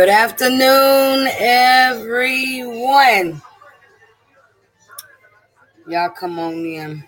Good afternoon, everyone. Y'all come on in.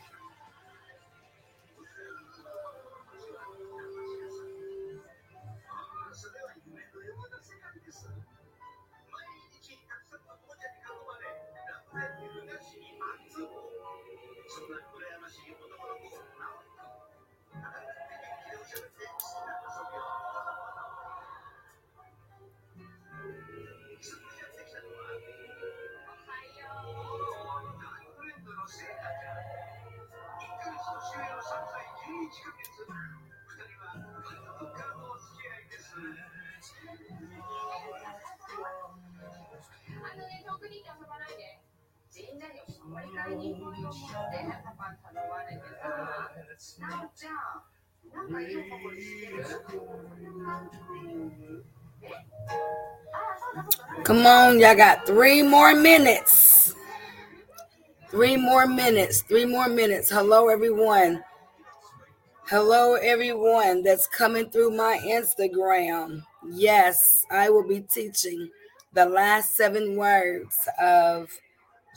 Come on, y'all got three more minutes. Three more minutes. Three more minutes. Hello, everyone. Hello, everyone that's coming through my Instagram. Yes, I will be teaching the last seven words of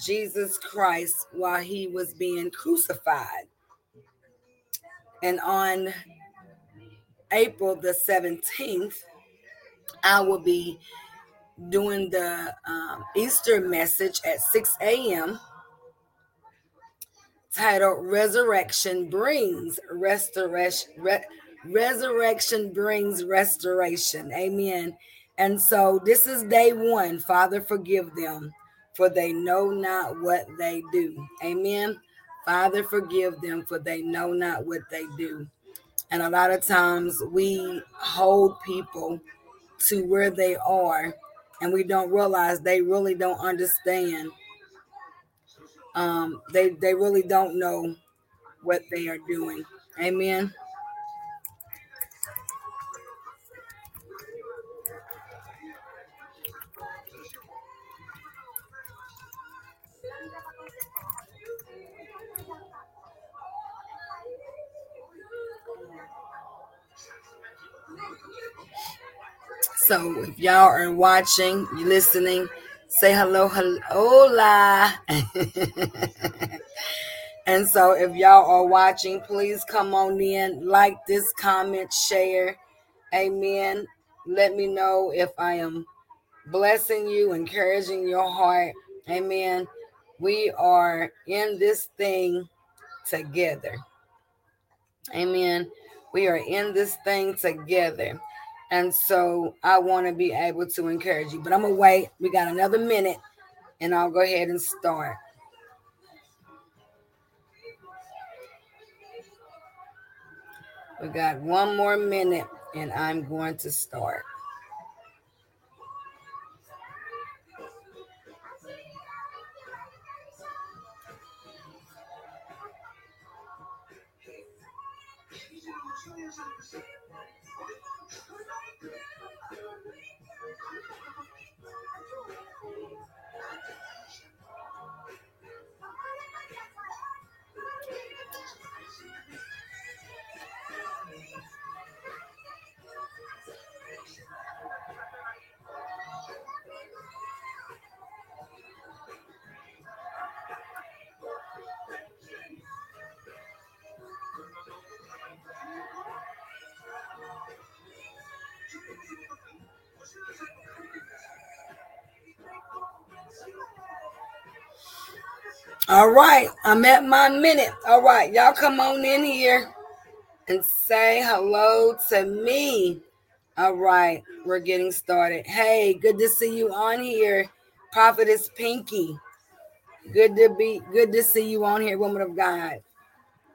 Jesus Christ while he was being crucified. And on April the 17th, I will be doing the um, Easter message at 6 a.m. titled Resurrection Brings Restoration. Re- Resurrection brings restoration. Amen. And so this is day one. Father, forgive them, for they know not what they do. Amen. Father, forgive them, for they know not what they do. And a lot of times we hold people to where they are and we don't realize they really don't understand. Um, they they really don't know what they are doing. Amen. So if y'all are watching, you listening, say hello, hello, hola. and so if y'all are watching, please come on in, like this, comment, share. Amen. Let me know if I am blessing you, encouraging your heart. Amen. We are in this thing together. Amen. We are in this thing together. And so I want to be able to encourage you. But I'm going to wait. We got another minute and I'll go ahead and start. We got one more minute and I'm going to start. All right, I'm at my minute. All right, y'all come on in here and say hello to me. All right, we're getting started. Hey, good to see you on here. Prophetess Pinky. Good to be good to see you on here, woman of God.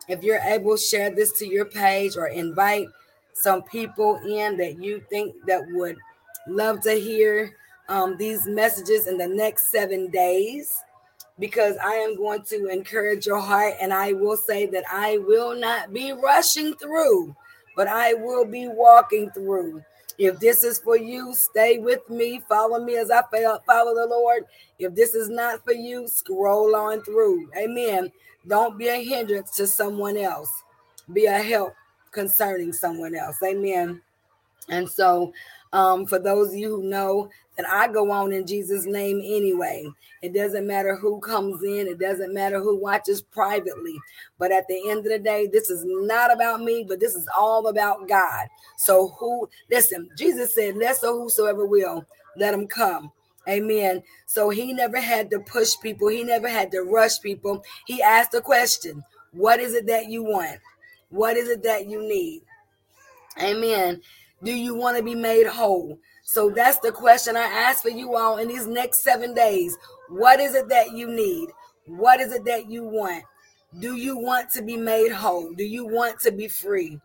If you're able, share this to your page or invite some people in that you think that would love to hear um, these messages in the next seven days because I am going to encourage your heart and I will say that I will not be rushing through, but I will be walking through. If this is for you, stay with me. Follow me as I follow the Lord. If this is not for you, scroll on through. Amen. Don't be a hindrance to someone else. Be a help concerning someone else. Amen. And so, um, for those of you who know that I go on in Jesus' name anyway, it doesn't matter who comes in, it doesn't matter who watches privately. But at the end of the day, this is not about me, but this is all about God. So, who, listen, Jesus said, Let so whosoever will, let him come. Amen. So he never had to push people, he never had to rush people. He asked a question What is it that you want? What is it that you need? Amen. Do you want to be made whole? So that's the question I ask for you all in these next seven days. What is it that you need? What is it that you want? Do you want to be made whole? Do you want to be free?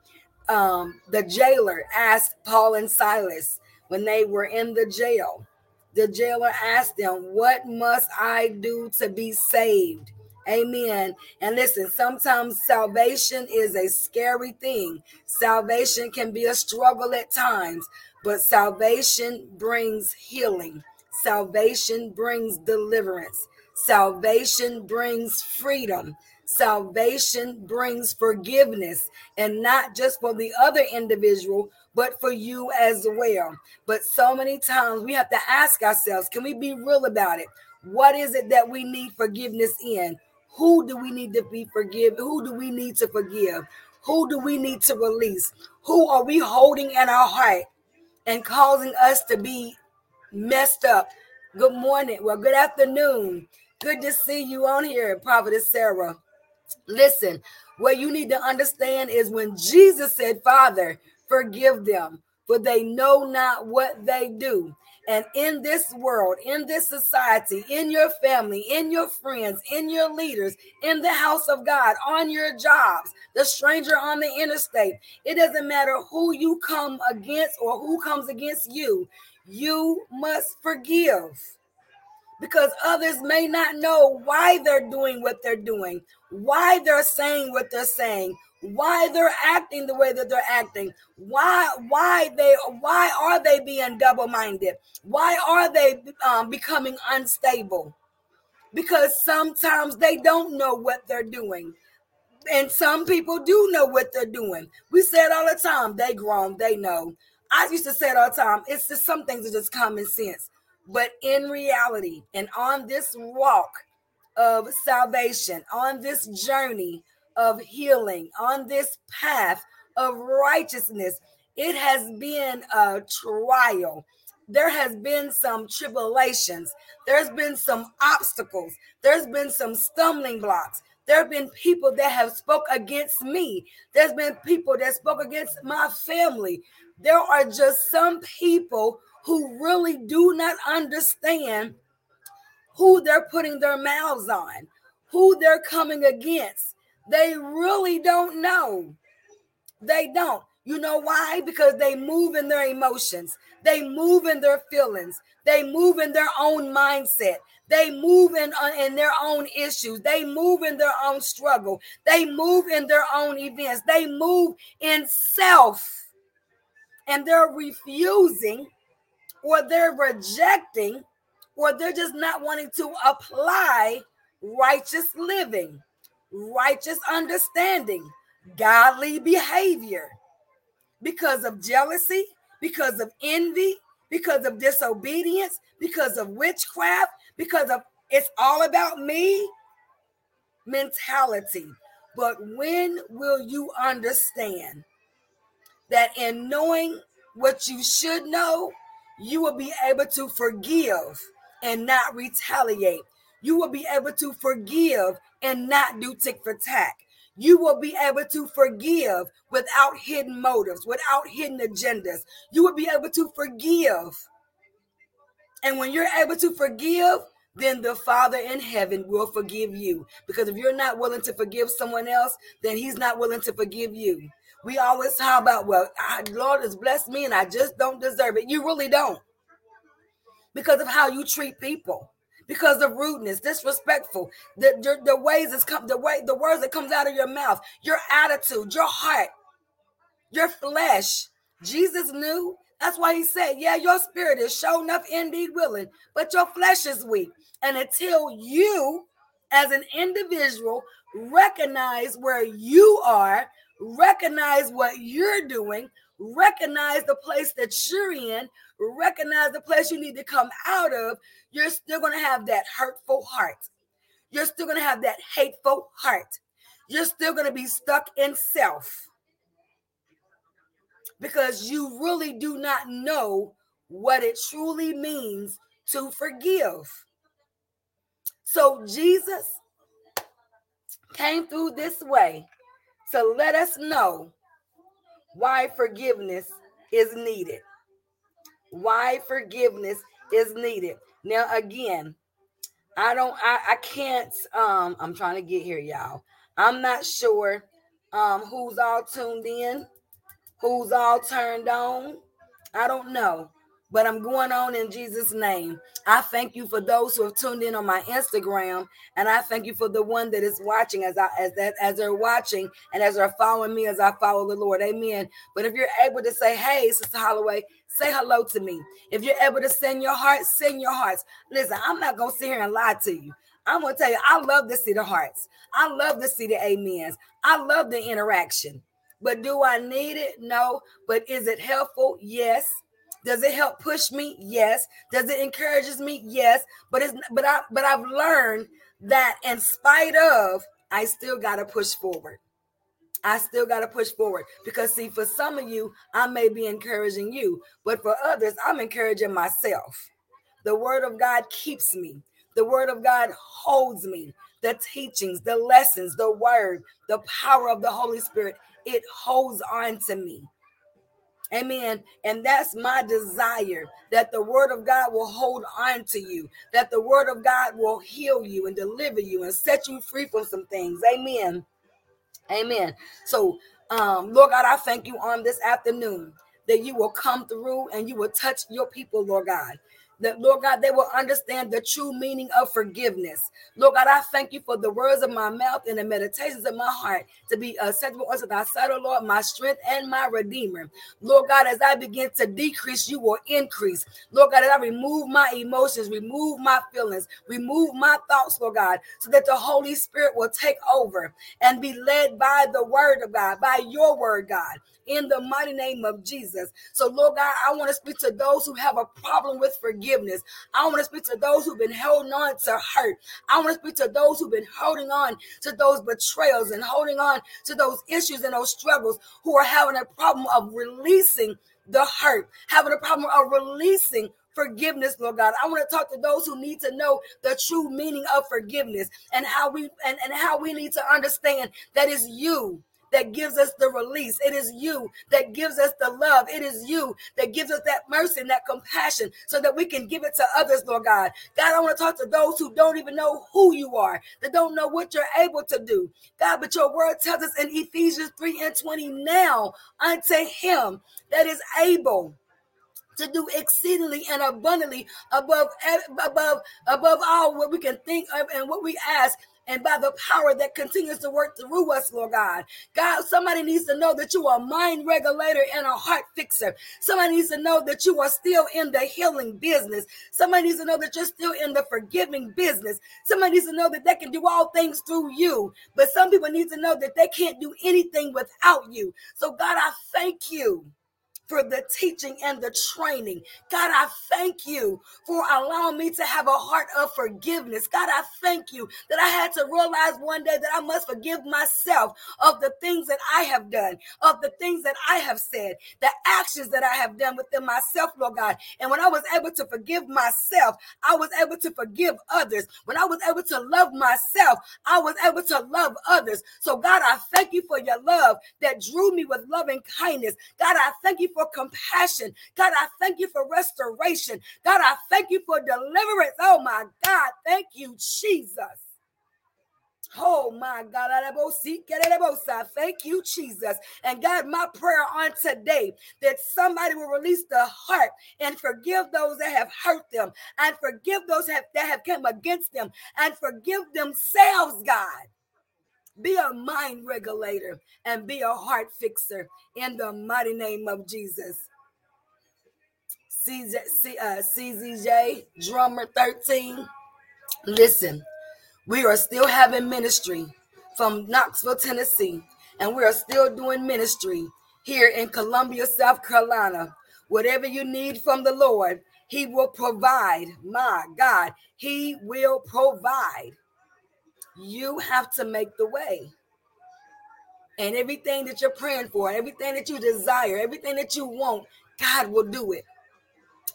Um, the jailer asked Paul and Silas when they were in the jail. The jailer asked them, What must I do to be saved? Amen. And listen, sometimes salvation is a scary thing. Salvation can be a struggle at times, but salvation brings healing. Salvation brings deliverance. Salvation brings freedom. Salvation brings forgiveness, and not just for the other individual, but for you as well. But so many times we have to ask ourselves can we be real about it? What is it that we need forgiveness in? Who do we need to be forgive? Who do we need to forgive? Who do we need to release? Who are we holding in our heart and causing us to be messed up? Good morning. Well, good afternoon. Good to see you on here, Prophetess Sarah. Listen, what you need to understand is when Jesus said, Father, forgive them, for they know not what they do. And in this world, in this society, in your family, in your friends, in your leaders, in the house of God, on your jobs, the stranger on the interstate, it doesn't matter who you come against or who comes against you, you must forgive because others may not know why they're doing what they're doing, why they're saying what they're saying, why they're acting the way that they're acting why why they why are they being double-minded why are they um, becoming unstable? Because sometimes they don't know what they're doing and some people do know what they're doing. We say it all the time they grown they know. I used to say it all the time it's just some things are just common sense but in reality and on this walk of salvation on this journey of healing, on this path of righteousness. It has been a trial. There has been some tribulations. There's been some obstacles. There's been some stumbling blocks. There have been people that have spoke against me. There's been people that spoke against my family. There are just some people who really do not understand who they're putting their mouths on, who they're coming against. They really don't know. They don't. You know why? Because they move in their emotions. They move in their feelings. They move in their own mindset. They move in, uh, in their own issues. They move in their own struggle. They move in their own events. They move in self. And they're refusing or they're rejecting or they're just not wanting to apply righteous living righteous understanding, godly behavior because of jealousy, because of envy, because of disobedience, because of witchcraft, because of it's all about me mentality. But when will you understand that in knowing what you should know, you will be able to forgive and not retaliate? You will be able to forgive and not do tick for tack. You will be able to forgive without hidden motives, without hidden agendas. You will be able to forgive And when you're able to forgive, then the Father in heaven will forgive you. Because if you're not willing to forgive someone else, then He's not willing to forgive you. We always talk about, well, Lord has blessed me and I just don't deserve it. You really don't. Because of how you treat people because of rudeness, disrespectful, the, the, the ways it's come, the way the words that comes out of your mouth, your attitude, your heart, your flesh. Jesus knew. That's why he said, Yeah, your spirit is shown up indeed willing, but your flesh is weak. And until you, as an individual, recognize where you are, recognize what you're doing, recognize the place that you're in, recognize the place you need to come out of, you're still going to have that hurtful heart. You're still going to have that hateful heart. You're still going to be stuck in self because you really do not know what it truly means to forgive. So Jesus came through this way to let us know why forgiveness is needed. Why forgiveness is needed. Now, again, I don't, I, I can't, um, I'm trying to get here, y'all. I'm not sure um who's all tuned in, who's all turned on. I don't know but I'm going on in Jesus' name. I thank you for those who have tuned in on my Instagram, and I thank you for the one that is watching as I as that as they're watching and as they're following me as I follow the Lord. Amen. But if you're able to say, "Hey, Sister Holloway," say hello to me. If you're able to send your heart, send your hearts. Listen, I'm not gonna sit here and lie to you. I'm gonna tell you, I love to see the hearts. I love to see the amens. I love the interaction. But do I need it? No. But is it helpful? Yes. Does it help push me? Yes. Does it encourages me? Yes. But it's but I but I've learned that in spite of, I still gotta push forward. I still got to push forward because, see, for some of you, I may be encouraging you, but for others, I'm encouraging myself. The word of God keeps me, the word of God holds me. The teachings, the lessons, the word, the power of the Holy Spirit, it holds on to me. Amen. And that's my desire that the word of God will hold on to you, that the word of God will heal you and deliver you and set you free from some things. Amen. Amen. So, um, Lord God, I thank you on this afternoon that you will come through and you will touch your people, Lord God that Lord God, they will understand the true meaning of forgiveness. Lord God, I thank you for the words of my mouth and the meditations of my heart to be acceptable unto thy sight, O Lord, my strength and my redeemer. Lord God, as I begin to decrease, you will increase. Lord God, as I remove my emotions, remove my feelings, remove my thoughts, Lord God, so that the Holy Spirit will take over and be led by the word of God, by your word, God in the mighty name of Jesus. So, Lord God, I want to speak to those who have a problem with forgiveness. I want to speak to those who've been holding on to hurt. I want to speak to those who've been holding on to those betrayals and holding on to those issues and those struggles who are having a problem of releasing the hurt, having a problem of releasing forgiveness, Lord God. I want to talk to those who need to know the true meaning of forgiveness and how we and, and how we need to understand that is you that gives us the release. It is you that gives us the love. It is you that gives us that mercy and that compassion so that we can give it to others, Lord God. God, I want to talk to those who don't even know who you are, that don't know what you're able to do. God, but your word tells us in Ephesians 3 and 20 now unto him that is able to do exceedingly and abundantly above above above all what we can think of and what we ask and by the power that continues to work through us, Lord God. God, somebody needs to know that you are a mind regulator and a heart fixer. Somebody needs to know that you are still in the healing business. Somebody needs to know that you're still in the forgiving business. Somebody needs to know that they can do all things through you. But some people need to know that they can't do anything without you. So, God, I thank you for the teaching and the training. God, I thank you for allowing me to have a heart of forgiveness. God, I thank you that I had to realize one day that I must forgive myself of the things that I have done, of the things that I have said, the actions that I have done within myself, Lord God. And when I was able to forgive myself, I was able to forgive others. When I was able to love myself, I was able to love others. So, God, I thank you for your love that drew me with loving kindness. God, I thank you for compassion. God, I thank you for restoration. God, I thank you for deliverance. Oh my God, thank you, Jesus. Oh my God, thank you, Jesus. And God, my prayer on today that somebody will release the heart and forgive those that have hurt them, and forgive those that have come against them, and forgive themselves, God. Be a mind regulator and be a heart fixer in the mighty name of Jesus. CZ, uh, CZJ, drummer 13. Listen, we are still having ministry from Knoxville, Tennessee, and we are still doing ministry here in Columbia, South Carolina. Whatever you need from the Lord, He will provide. My God, He will provide. You have to make the way. And everything that you're praying for, everything that you desire, everything that you want, God will do it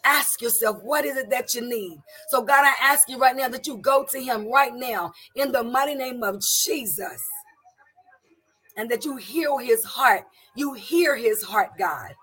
ask yourself, what is it that you need? So, God, I ask you right now that you go to Him right now in the mighty name of Jesus and that you heal His heart. You hear His heart, God.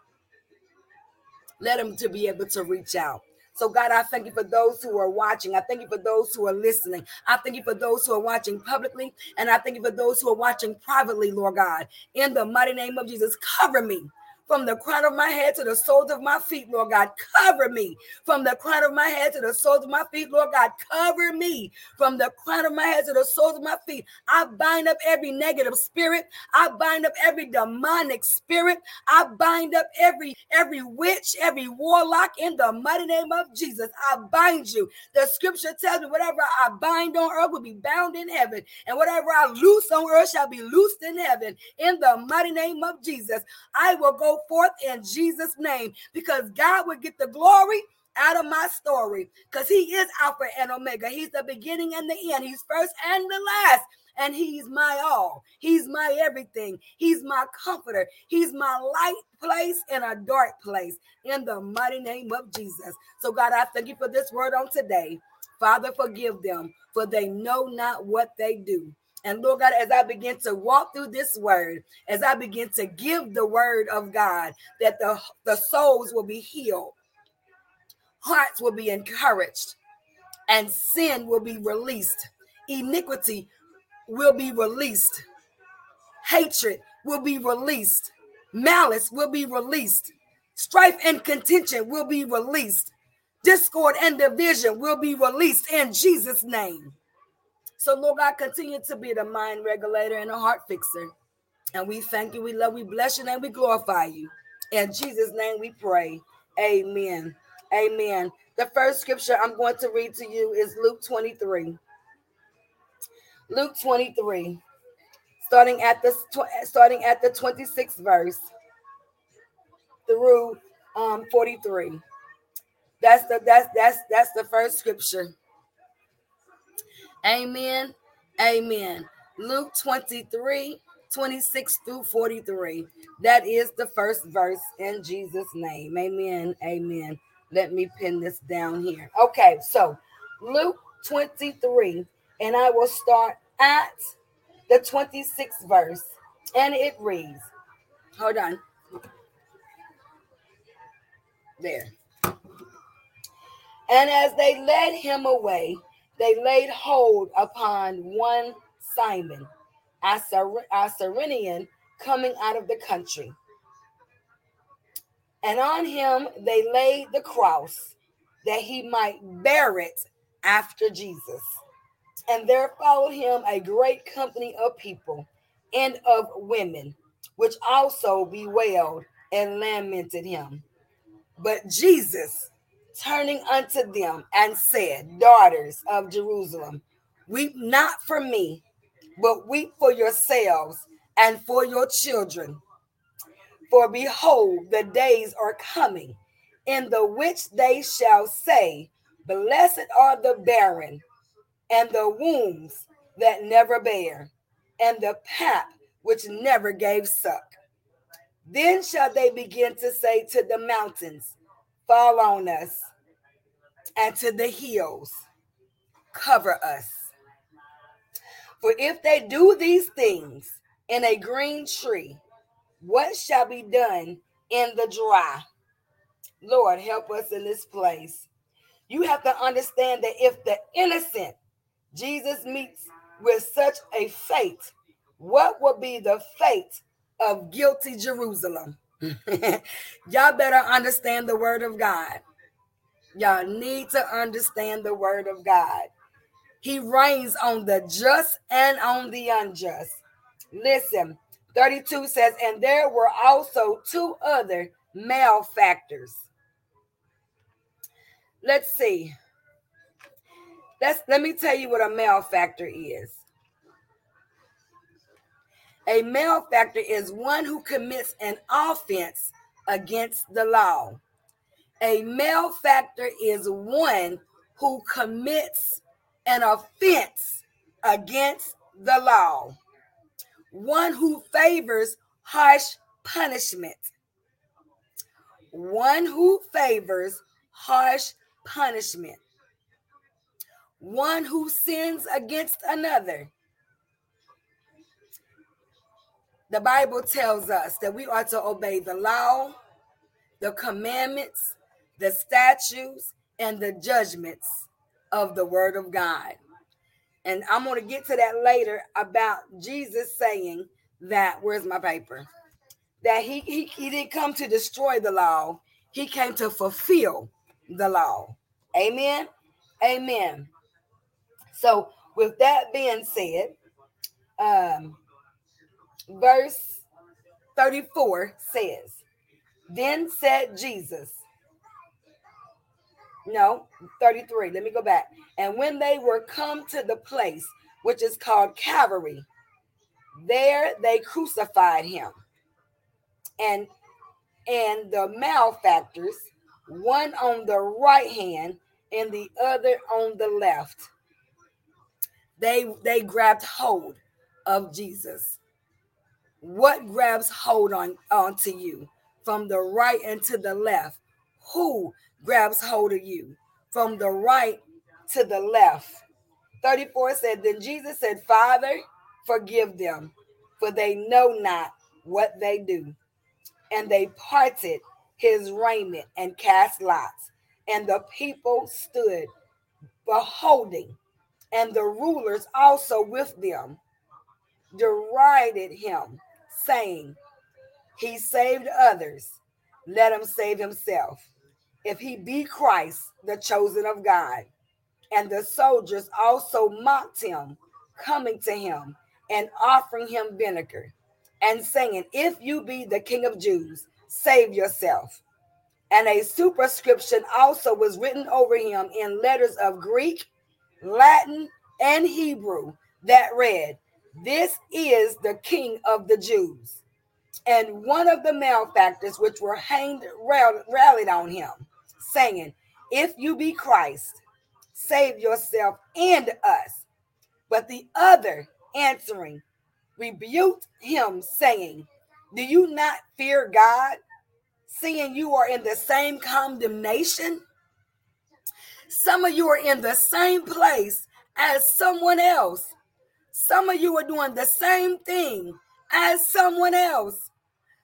Let Him to be able to reach out. So, God, I thank you for those who are watching. I thank you for those who are listening. I thank you for those who are watching publicly. And I thank you for those who are watching privately, Lord God. In the mighty name of Jesus, cover me from the crown of my head to the soles of my feet, Lord God. Cover me from the crown of my head to the soles of my feet, Lord God. Cover me from the crown of my head to the soles of my feet. I bind up every negative spirit. I bind up every demonic spirit. I bind up every every witch, every warlock in the mighty name of Jesus. I bind you. The scripture tells me whatever I bind on earth will be bound in heaven, and whatever I loose on earth shall be loosed in heaven. In the mighty name of Jesus, I will go forth in Jesus' name because God will get the glory out of my story because he is Alpha and Omega. He's the beginning and the end. He's first and the last. And he's my all. He's my everything. He's my comforter. He's my light place in a dark place in the mighty name of Jesus. So, God, I thank you for this word on today. Father, forgive them, for they know not what they do. And Lord God, as I begin to walk through this word, as I begin to give the word of God, that the, the souls will be healed, hearts will be encouraged, and sin will be released, iniquity will be released, hatred will be released, malice will be released, strife and contention will be released, discord and division will be released in Jesus' name. So, Lord God, continue to be the mind regulator and a heart fixer. And we thank you, we love, we bless you, and we glorify you. In Jesus' name we pray. Amen. Amen. The first scripture I'm going to read to you is Luke 23. Luke 23, starting at the starting at the 26th verse through um 43. That's the that's that's that's the first scripture. Amen. Amen. Luke 23, 26 through 43. That is the first verse in Jesus' name. Amen. Amen. Let me pin this down here. Okay, so Luke 23, and I will start at the 26th verse, and it reads, Hold on. There. And as they led him away, they laid hold upon one Simon, a Cyrenian, coming out of the country. And on him they laid the cross that he might bear it after Jesus. And there followed him a great company of people and of women, which also bewailed and lamented him. But Jesus, turning unto them and said, Daughters of Jerusalem, weep not for me, but weep for yourselves and for your children. For behold, the days are coming in the which they shall say, Blessed are the barren, and the wombs that never bear, and the pap which never gave suck. Then shall they begin to say to the mountains, Fall on us, and to the hills, cover us. For if they do these things in a green tree, what shall be done in the dry. Lord, help us in this place. You have to understand that if the innocent Jesus meets with such a fate, what will be the fate of guilty Jerusalem? Y'all better understand the word of God. Y'all need to understand the word of God. He reigns on the just and on the unjust. Listen, 32 says, and there were also two other malefactors. Let's see. Let's let me tell you what a malefactor is. A malefactor is one who commits an offense against the law. A malefactor is one who commits an offense against the law, one who favors harsh punishment, one who favors harsh punishment, one who sins against another. The Bible tells us that we are to obey the law, the commandments, the statutes, and the judgments of the word of God. And I'm going to get to that later about Jesus saying that, where's my paper? That he, he, he didn't come to destroy the law, he came to fulfill the law. Amen. Amen. So, with that being said, um, verse 34 says, Then said Jesus, no, 33. Let me go back. And when they were come to the place which is called Calvary, there they crucified him. And and the malefactors, one on the right hand and the other on the left. They they grabbed hold of Jesus. What grabs hold on onto you from the right and to the left? Who grabs hold of you from the right to the left. 34 said, Then Jesus said, Father, forgive them, for they know not what they do. And they parted his raiment and cast lots. And the people stood beholding, and the rulers also with them derided him, saying, He saved others, let him save himself if he be Christ, the chosen of God. And the soldiers also mocked him, coming to him and offering him vinegar, and saying, If you be the king of Jews, save yourself. And a superscription also was written over him in letters of Greek, Latin, and Hebrew that read, This is the king of the Jews. And one of the malefactors which were hanged rallied on him saying, If you be Christ, save yourself and us. But the other answering rebuked him, saying, Do you not fear God, seeing you are in the same condemnation? Some of you are in the same place as someone else. Some of you are doing the same thing as someone else.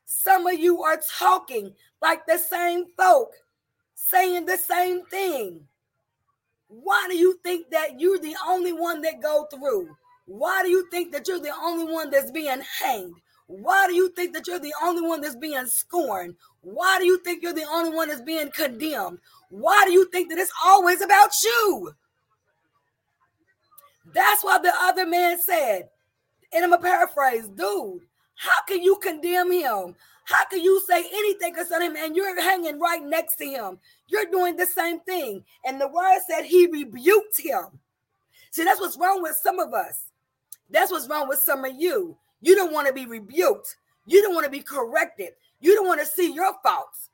Some of you are talking like the same folk saying the same thing. Why do you think that you're the only one that go through? Why do you think that you're the only one that's being hanged? Why do you think that you're the only one that's being scorned? Why do you think you're the only one that's being condemned? Why do you think that it's always about you? That's what the other man said. And I'm a paraphrase, dude, how can you condemn him? How can you say anything concerning him and you're hanging right next to him? You're doing the same thing. And the word said he rebuked him. See, that's what's wrong with some of us. That's what's wrong with some of you. You don't want to be rebuked. You don't want to be corrected. You don't want to see your faults.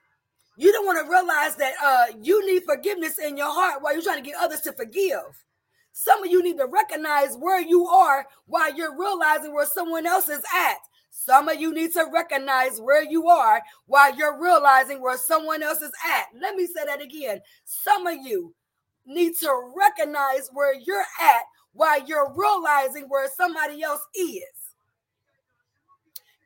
You don't want to realize that uh, you need forgiveness in your heart while you're trying to get others to forgive. Some of you need to recognize where you are while you're realizing where someone else is at. Some of you need to recognize where you are while you're realizing where someone else is at. Let me say that again. Some of you need to recognize where you're at while you're realizing where somebody else is.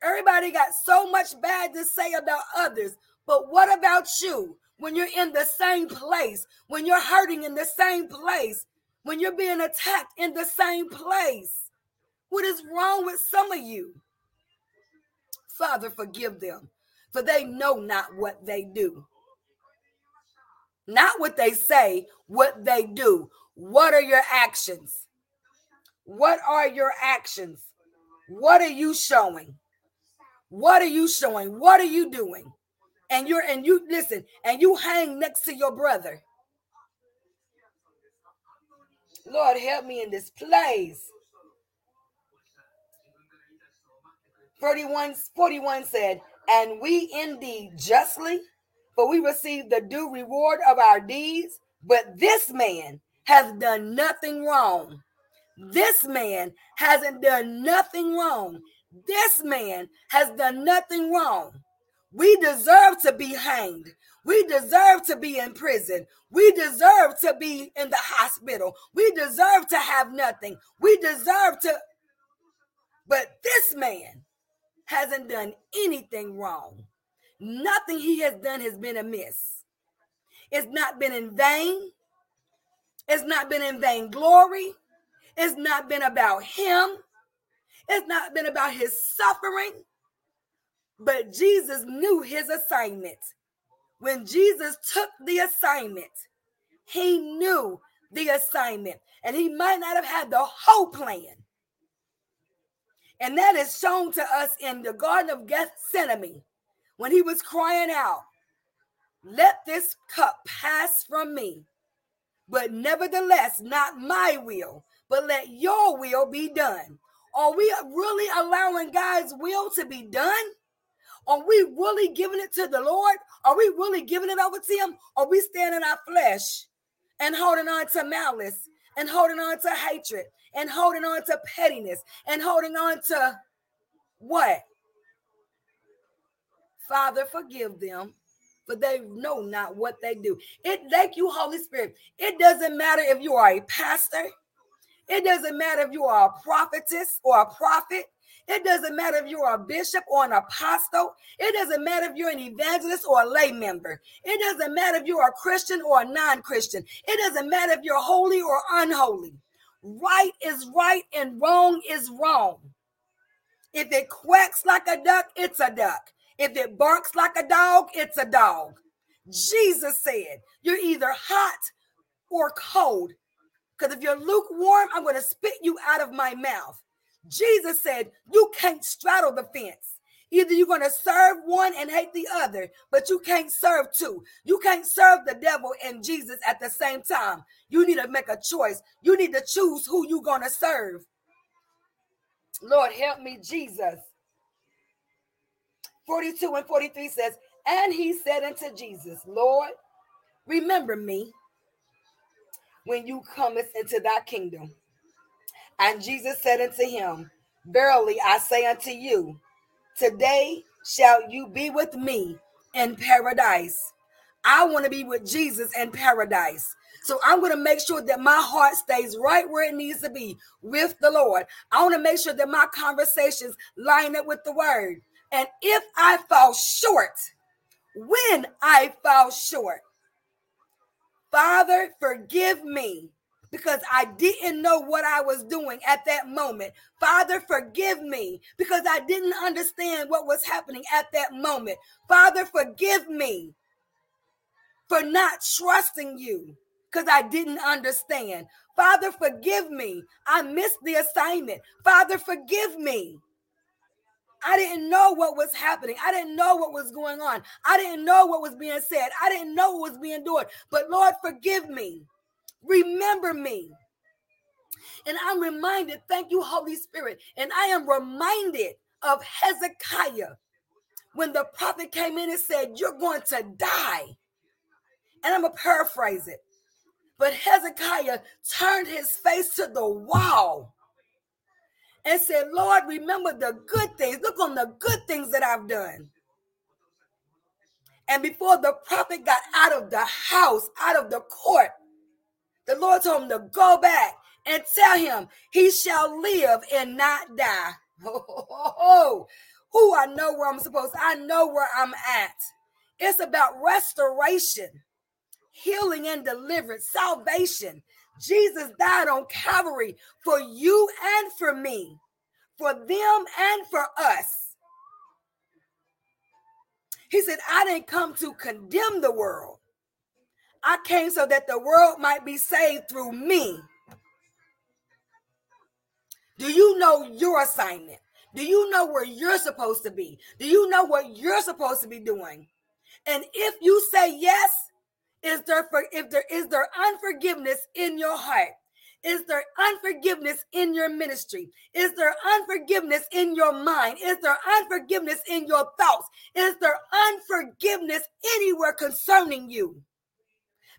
Everybody got so much bad to say about others. But what about you? When you're in the same place, when you're hurting in the same place, when you're being attacked in the same place. What is wrong with some of you? Father, forgive them, for they know not what they do. Not what they say, what they do. What are your actions? What are your actions? What are you showing? What are you showing? What are you doing? And you're and you listen, and you hang next to your brother. Lord, help me in this place. 41, 41 said, And we indeed justly, for we receive the due reward of our deeds, but this man has done nothing wrong. This man hasn't done nothing wrong. This man has done nothing wrong. We deserve to be hanged. We deserve to be in prison. We deserve to be in the hospital. We deserve to have nothing. We deserve to. But this man hasn't done anything wrong. Nothing he has done has been amiss. It's not been in vain. It's not been in vain glory. It's not been about him. It's not been about his suffering. But Jesus knew his assignment. When Jesus took the assignment, he knew the assignment. And he might not have had the whole plan. And that is shown to us in the Garden of Gethsemane when he was crying out, Let this cup pass from me. But nevertheless, not my will, but let your will be done. Are we really allowing God's will to be done? Are we really giving it to the Lord? Are we really giving it over to Him? Are we standing our flesh and holding on to malice and holding on to hatred and holding on to pettiness and holding on to what? Father, forgive them, for they know not what they do. It thank you, Holy Spirit. It doesn't matter if you are a pastor, it doesn't matter if you are a prophetess or a prophet. It doesn't matter if you're a bishop or an apostle. It doesn't matter if you're an evangelist or a lay member. It doesn't matter if you're a Christian or a non Christian. It doesn't matter if you're holy or unholy. Right is right and wrong is wrong. If it quacks like a duck, it's a duck. If it barks like a dog, it's a dog. Jesus said, You're either hot or cold. Because if you're lukewarm, I'm going to spit you out of my mouth. Jesus said, You can't straddle the fence. Either you're going to serve one and hate the other, but you can't serve two. You can't serve the devil and Jesus at the same time. You need to make a choice. You need to choose who you're going to serve. Lord, help me, Jesus. 42 and 43 says, And he said unto Jesus, Lord, remember me when you comest into thy kingdom. And Jesus said unto him, Verily I say unto you, today shall you be with me in paradise. I want to be with Jesus in paradise. So I'm going to make sure that my heart stays right where it needs to be with the Lord. I want to make sure that my conversations line up with the word. And if I fall short, when I fall short, Father, forgive me because I didn't know what I was doing at that moment. Father, forgive me because I didn't understand what was happening at that moment. Father, forgive me for not trusting you because I didn't understand. Father, forgive me. I missed the assignment. Father, forgive me. I didn't know what was happening. I didn't know what was going on. I didn't know what was being said. I didn't know what was being done. But Lord, forgive me. Remember me. And I'm reminded, thank you, Holy Spirit. And I am reminded of Hezekiah when the prophet came in and said, You're going to die. And I'm going to paraphrase it. But Hezekiah turned his face to the wall and said, Lord, remember the good things. Look on the good things that I've done. And before the prophet got out of the house, out of the court, the Lord told him to go back and tell him he shall live and not die. Oh, I know where I'm supposed I know where I'm at. It's about restoration, healing and deliverance, salvation. Jesus died on Calvary for you and for me, for them and for us. He said, I didn't come to condemn the world. I came so that the world might be saved through me. Do you know your assignment? Do you know where you're supposed to be? Do you know what you're supposed to be doing? And if you say yes, is there for if there is there unforgiveness in your heart? Is there unforgiveness in your ministry? Is there unforgiveness in your mind? Is there unforgiveness in your thoughts? Is there unforgiveness anywhere concerning you?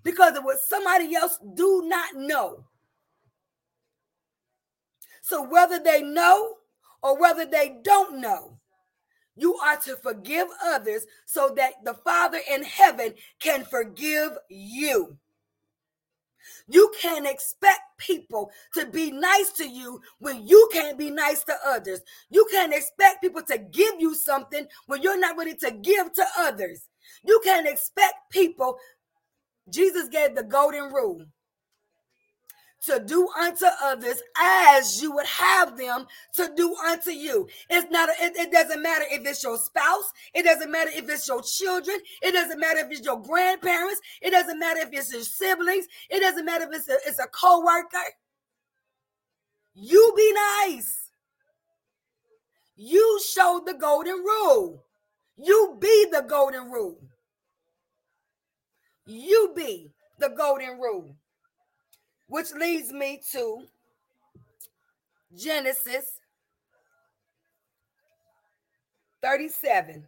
Because of what somebody else do not know. So whether they know or whether they don't know, you are to forgive others so that the Father in heaven can forgive you. You can't expect people to be nice to you when you can't be nice to others. You can't expect people to give you something when you're not ready to give to others. You can't expect people. Jesus gave the golden rule to do unto others as you would have them to do unto you. It's not, it, it, doesn't matter if it's your spouse, it doesn't matter if it's your children, it doesn't matter if it's your grandparents, it doesn't matter if it's your siblings, it doesn't matter if it's a, it's a co worker. You be nice. You show the golden rule. You be the golden rule. You be the golden rule. Which leads me to Genesis 37.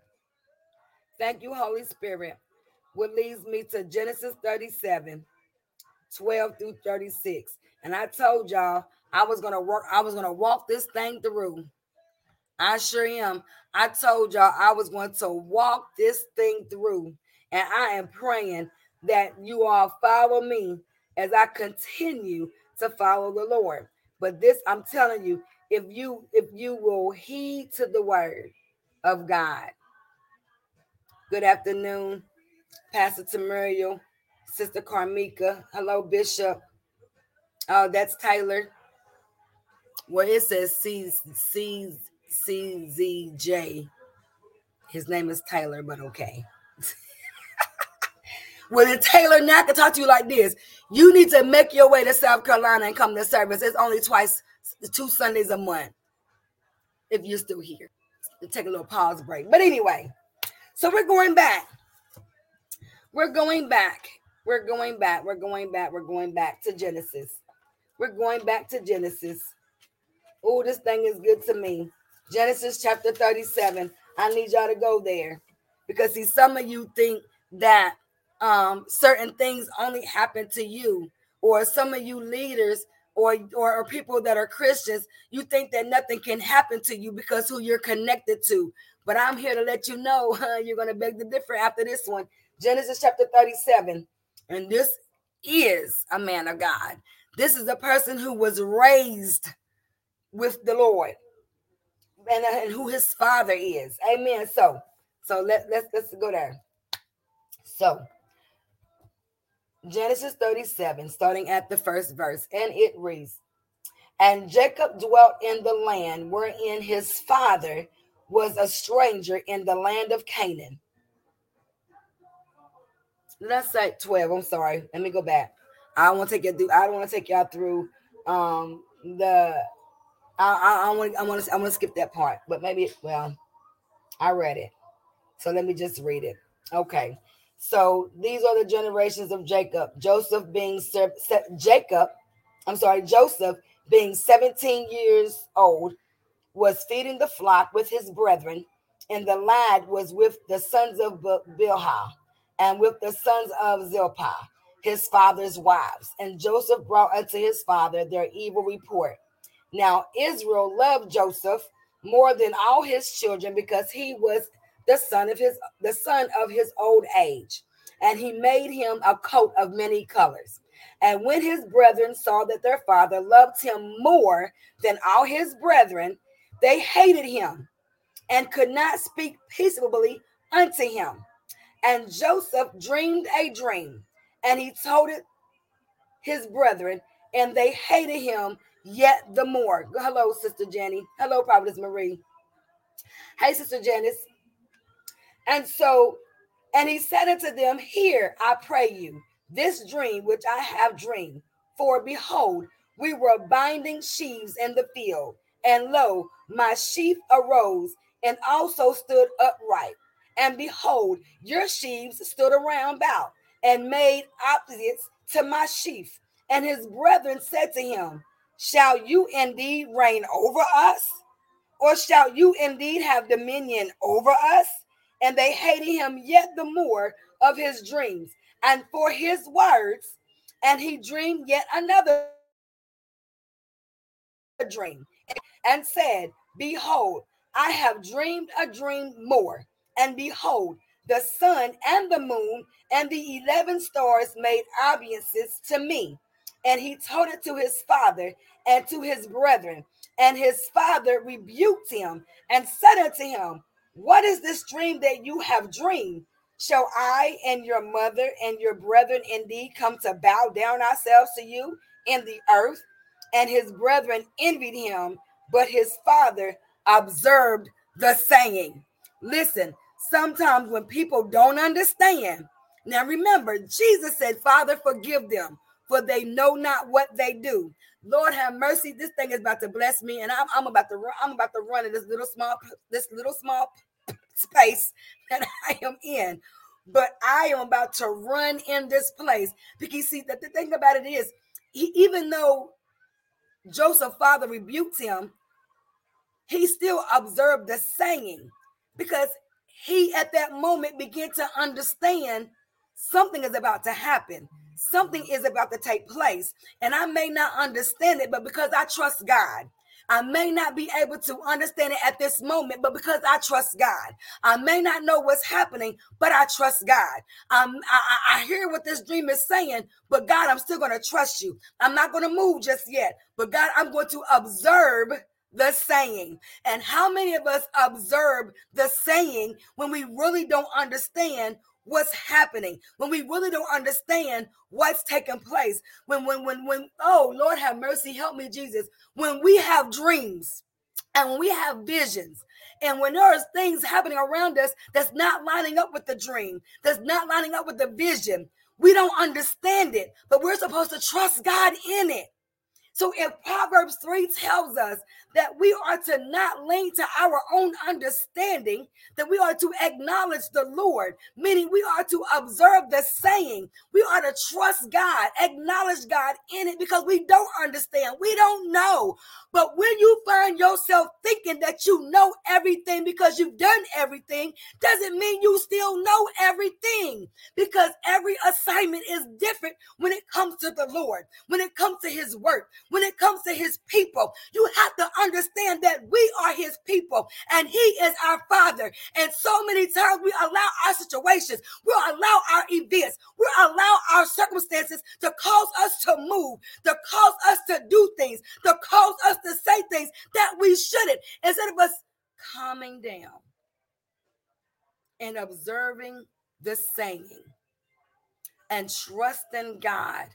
Thank you, Holy Spirit. What leads me to Genesis 37, 12 through 36. And I told y'all I was gonna work, I was gonna walk this thing through. I sure am. I told y'all I was going to walk this thing through. And I am praying that you all follow me as I continue to follow the Lord. But this, I'm telling you, if you if you will heed to the word of God. Good afternoon, Pastor Tamuriel, Sister Carmika. Hello, Bishop. Oh, that's Tyler. Well, it says C C C Z J. His name is Tyler, but okay. When Taylor now can talk to you like this, you need to make your way to South Carolina and come to service. It's only twice, two Sundays a month. If you're still here, take a little pause break. But anyway, so we're going back. We're going back. We're going back. We're going back. We're going back to Genesis. We're going back to Genesis. Oh, this thing is good to me. Genesis chapter 37. I need y'all to go there because see, some of you think that um, certain things only happen to you, or some of you leaders or, or, or people that are Christians, you think that nothing can happen to you because who you're connected to. But I'm here to let you know you're going to beg the differ after this one. Genesis chapter 37. And this is a man of God. This is a person who was raised with the Lord and, and who his father is. Amen. So, so let, let's let's go there. So Genesis 37, starting at the first verse, and it reads And Jacob dwelt in the land wherein his father was a stranger in the land of Canaan. Let's say 12. I'm sorry. Let me go back. I want to take you through, I don't want to take y'all through um the I I want I want to I want to skip that part, but maybe well, I read it. So let me just read it. Okay. So these are the generations of Jacob. Joseph being Jacob, I'm sorry, Joseph being 17 years old was feeding the flock with his brethren, and the lad was with the sons of Bilhah and with the sons of Zilpah, his father's wives. And Joseph brought unto his father their evil report. Now Israel loved Joseph more than all his children because he was the son of his the son of his old age, and he made him a coat of many colors. And when his brethren saw that their father loved him more than all his brethren, they hated him and could not speak peaceably unto him. And Joseph dreamed a dream, and he told it his brethren, and they hated him yet the more. Hello, Sister Jenny. Hello, Prophetess Marie. Hey, Sister Janice. And so, and he said unto them, Here, I pray you, this dream which I have dreamed. For behold, we were binding sheaves in the field, and lo, my sheaf arose and also stood upright. And behold, your sheaves stood around about and made opposites to my sheaf. And his brethren said to him, Shall you indeed reign over us? Or shall you indeed have dominion over us? And they hated him yet the more of his dreams and for his words. And he dreamed yet another dream and said, Behold, I have dreamed a dream more. And behold, the sun and the moon and the 11 stars made obeisances to me. And he told it to his father and to his brethren. And his father rebuked him and said unto him, What is this dream that you have dreamed? Shall I and your mother and your brethren indeed come to bow down ourselves to you in the earth? And his brethren envied him, but his father observed the saying. Listen, sometimes when people don't understand, now remember, Jesus said, Father, forgive them, for they know not what they do. Lord have mercy. This thing is about to bless me, and I'm, I'm about to run, I'm about to run in this little small, this little small space that I am in. But I am about to run in this place because see that the thing about it is, he, even though Joseph's father rebuked him, he still observed the saying because he at that moment began to understand something is about to happen something is about to take place and i may not understand it but because i trust god I may not be able to understand it at this moment, but because I trust God, I may not know what's happening, but I trust God. Um, I, I hear what this dream is saying, but God, I'm still going to trust you. I'm not going to move just yet, but God, I'm going to observe the saying. And how many of us observe the saying when we really don't understand what's happening when we really don't understand what's taking place. When when when when oh lord have mercy help me jesus. When we have dreams and when we have visions and when there's things happening around us that's not lining up with the dream that's not lining up with the vision we don't understand it but we're supposed to trust god in it so if Proverbs 3 tells us that we are to not lean to our own understanding, that we are to acknowledge the Lord, meaning we are to observe the saying. We are to trust God, acknowledge God in it because we don't understand. We don't know. But when you find yourself thinking that you know everything because you've done everything, doesn't mean you still know everything because every assignment is different when it comes to the Lord, when it comes to his work, when it comes to his people. You have to understand that we are his people and he is our father. And so many times we allow our situations, we allow our events, we allow our circumstances to cause us to move, to cause us to do things, to cause us to say things that we shouldn't. Instead of us calming down and observing the saying and trusting God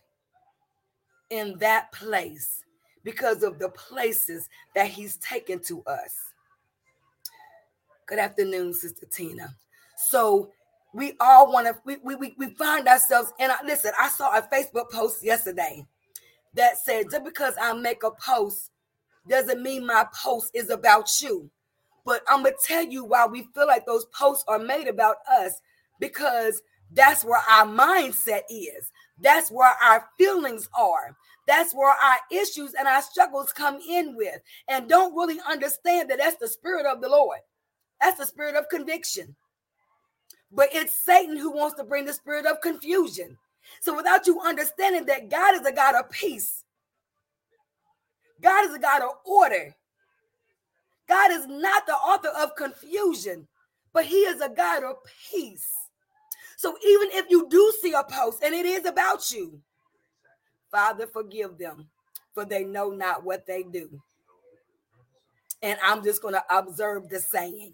in that place because of the places that he's taken to us. Good afternoon, Sister Tina. So we all want to, we, we, we find ourselves, and I, listen, I saw a Facebook post yesterday that said, just because I make a post doesn't mean my post is about you. But I'm going to tell you why we feel like those posts are made about us because that's where our mindset is. That's where our feelings are. That's where our issues and our struggles come in with, and don't really understand that that's the spirit of the Lord. That's the spirit of conviction. But it's Satan who wants to bring the spirit of confusion. So without you understanding that God is a God of peace, God is a God of order. God is not the author of confusion, but He is a God of peace. So even if you do see a post and it is about you, Father, forgive them, for they know not what they do. and I'm just going to observe the saying.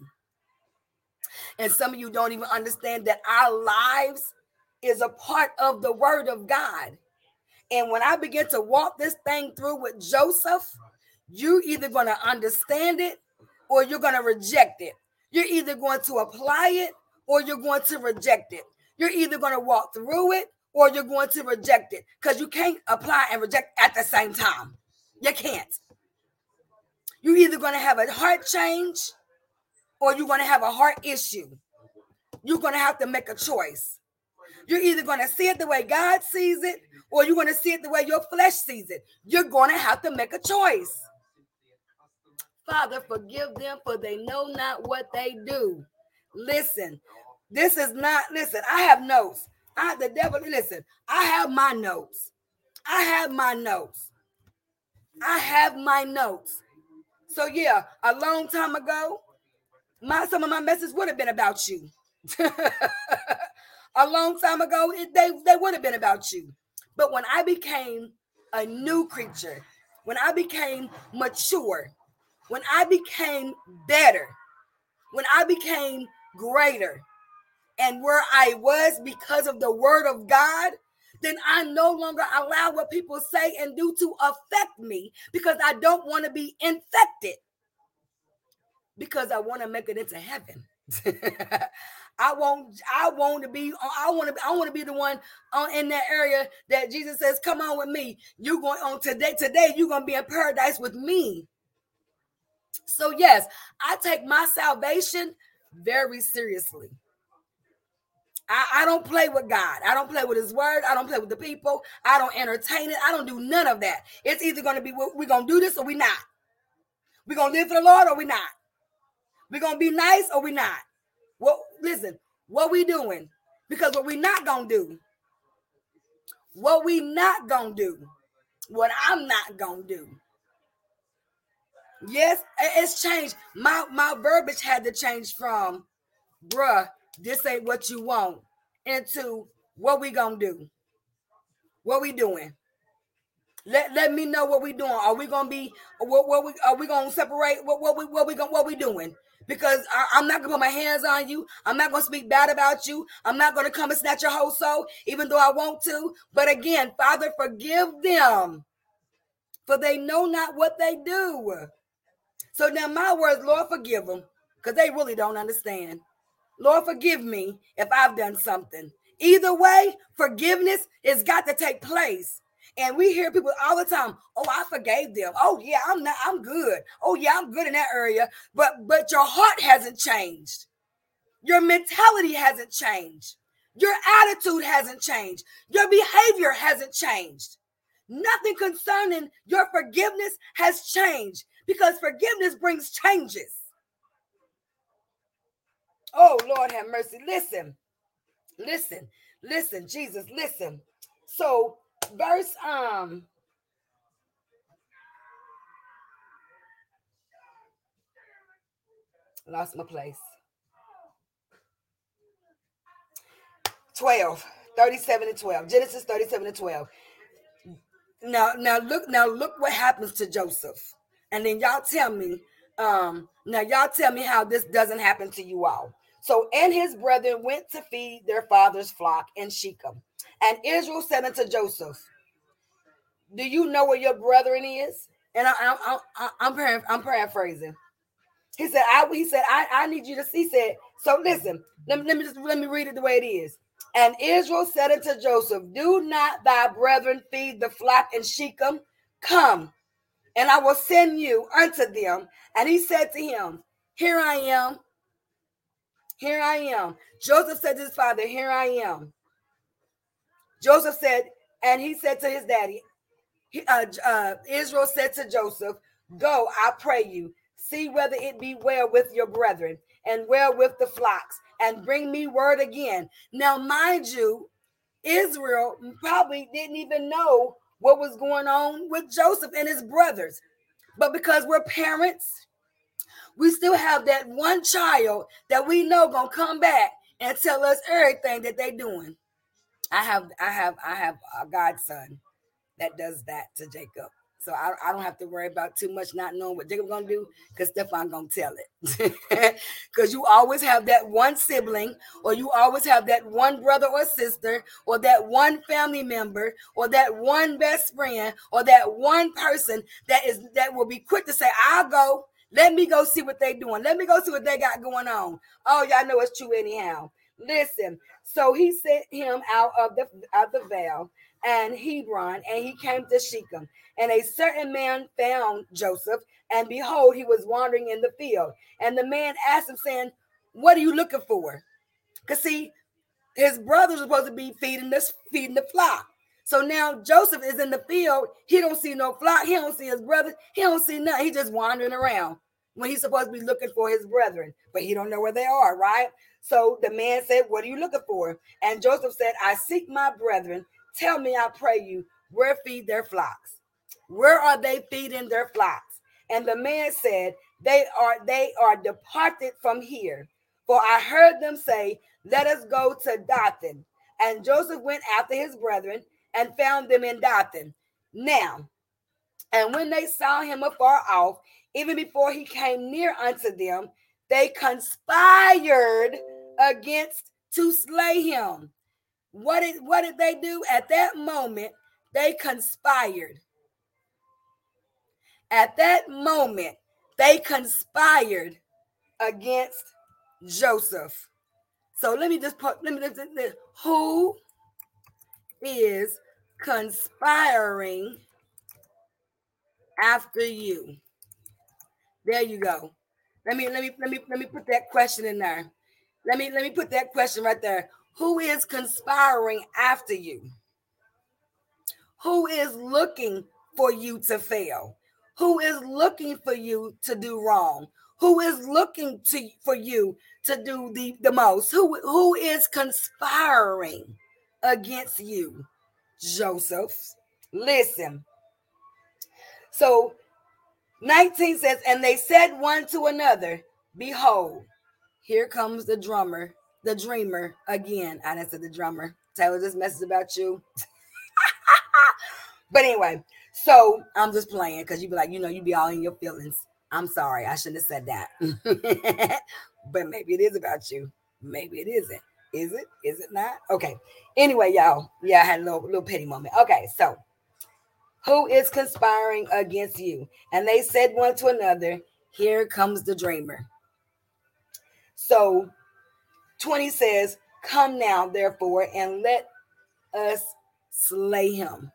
And some of you don't even understand that our lives is a part of the word of God. And when I begin to walk this thing through with Joseph, you're either going to understand it or you're going to reject it. You're either going to apply it or you're going to reject it. You're either going to walk through it or you're going to reject it because you can't apply and reject at the same time. You can't. You're either going to have a heart change or you're going to have a heart issue. You're going to have to make a choice. You're either going to see it the way God sees it or you're going to see it the way your flesh sees it. You're going to have to make a choice. Father, forgive them for they know not what they do. Listen, this is not, listen, I have notes. I the devil, listen, I have my notes. I have my notes. I have my notes. So yeah, a long time ago, my some of my messages would have been about you. a long time ago, it, they, they would have been about you. But when I became a new creature, when I became mature, when I became better, when I became greater, and where I was because of the word of God, then I no longer allow what people say and do to affect me because I don't want to be infected. Because I want to make it into heaven. I want I want to be I want to I want to be the one on in that area that Jesus says, "Come on with me. You're going on today. Today you're going to be in paradise with me." So yes, I take my salvation very seriously. I, I, don't play with God. I don't play with His Word. I don't play with the people. I don't entertain it. I don't do none of that. It's either going to be we're going to do this or we're not. We're going to live for the Lord or we're not. We're going to be nice or we're not. Well, listen, what we doing? Because what we not going to do, what we not going to do, what I'm not going to do. Yes, it's changed. My my verbiage had to change from bruh this ain't what you want into what we gonna do what we doing let, let me know what we doing are we gonna be what, what we are we gonna separate what, what we what we gonna what we doing because I, am not gonna put my hands on you. I'm not gonna speak bad about you. I'm not gonna come and snatch your whole soul, even though I want to. But again, Father, forgive them, for they know not what they do. So now my words, Lord, forgive them, because they really don't understand. Lord, forgive me if I've done something. Either way, forgiveness has got to take place. And we hear people all the time, "Oh, I forgave them. Oh, yeah, I'm not I'm good. Oh, yeah, I'm good in that area." But but your heart hasn't changed. Your mentality hasn't changed. Your attitude hasn't changed. Your behavior hasn't changed. Nothing concerning your forgiveness has changed because forgiveness brings changes. Oh, Lord have mercy. Listen, listen, listen, Jesus, listen. So, verse um lost my place. 12 37 and 12 genesis 37 and 12 now now look now look what happens to joseph and then y'all tell me um now y'all tell me how this doesn't happen to you all so, and his brethren went to feed their father's flock in Shechem. And Israel said unto Joseph, Do you know where your brethren is? And I, I'm, paraphr- I'm paraphrasing. He said, I, he said, I, I need you to see. He said, so listen, let me, let me just let me read it the way it is. And Israel said unto Joseph, Do not thy brethren feed the flock in Shechem? Come, and I will send you unto them. And he said to him, Here I am. Here I am. Joseph said to his father, Here I am. Joseph said, and he said to his daddy, he, uh, uh, Israel said to Joseph, Go, I pray you, see whether it be well with your brethren and well with the flocks, and bring me word again. Now, mind you, Israel probably didn't even know what was going on with Joseph and his brothers. But because we're parents, we still have that one child that we know gonna come back and tell us everything that they doing. I have, I have, I have a godson that does that to Jacob. So I, I don't have to worry about too much not knowing what Jacob gonna do because Stefan gonna tell it. Because you always have that one sibling, or you always have that one brother or sister, or that one family member, or that one best friend, or that one person that is that will be quick to say, I'll go. Let me go see what they doing. Let me go see what they got going on. Oh, y'all know it's true anyhow. Listen, so he sent him out of the of the vale and Hebron, and he came to Shechem. And a certain man found Joseph, and behold, he was wandering in the field. And the man asked him, saying, What are you looking for? Because see, his brothers were supposed to be feeding this, feeding the flock. So now Joseph is in the field. He don't see no flock. He don't see his brothers. He don't see nothing. He just wandering around when he's supposed to be looking for his brethren, but he don't know where they are, right? So the man said, What are you looking for? And Joseph said, I seek my brethren. Tell me, I pray you, where feed their flocks? Where are they feeding their flocks? And the man said, They are they are departed from here. For I heard them say, Let us go to Dothan. And Joseph went after his brethren and found them in Dothan. Now, and when they saw him afar off, even before he came near unto them, they conspired against to slay him. What did what did they do at that moment? They conspired. At that moment, they conspired against Joseph. So let me just put let me just, who is conspiring after you. There you go. Let me let me let me let me put that question in there. Let me let me put that question right there. Who is conspiring after you? Who is looking for you to fail? Who is looking for you to do wrong? Who is looking to for you to do the, the most? Who who is conspiring against you? Joseph. Listen. So 19 says, and they said one to another, Behold, here comes the drummer, the dreamer again. I didn't say the drummer. Taylor, this message about you. but anyway, so I'm just playing because you'd be like, you know, you'd be all in your feelings. I'm sorry, I shouldn't have said that. but maybe it is about you. Maybe it isn't. Is it? Is it not? Okay. Anyway, y'all. Yeah, I had a little, little pity moment. Okay, so who is conspiring against you? And they said one to another, Here comes the dreamer. So 20 says, Come now, therefore, and let us slay him.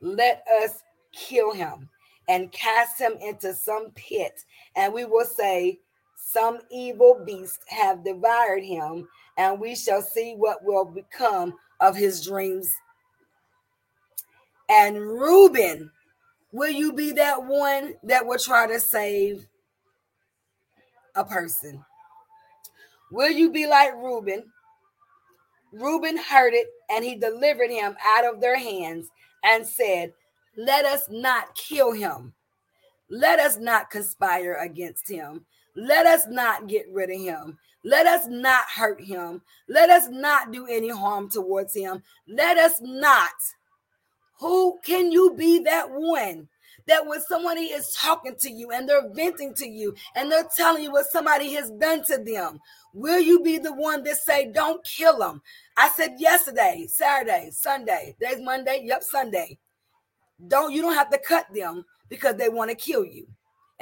Let us kill him and cast him into some pit. And we will say, Some evil beast have devoured him, and we shall see what will become of his dreams and Reuben, will you be that one that will try to save a person? Will you be like Reuben? Reuben heard it and he delivered him out of their hands and said, Let us not kill him. Let us not conspire against him. Let us not get rid of him. Let us not hurt him. Let us not do any harm towards him. Let us not who can you be that one? That when somebody is talking to you and they're venting to you and they're telling you what somebody has done to them, will you be the one that say, Don't kill them? I said yesterday, Saturday, Sunday, today's Monday, yep, Sunday. Don't you don't have to cut them because they want to kill you.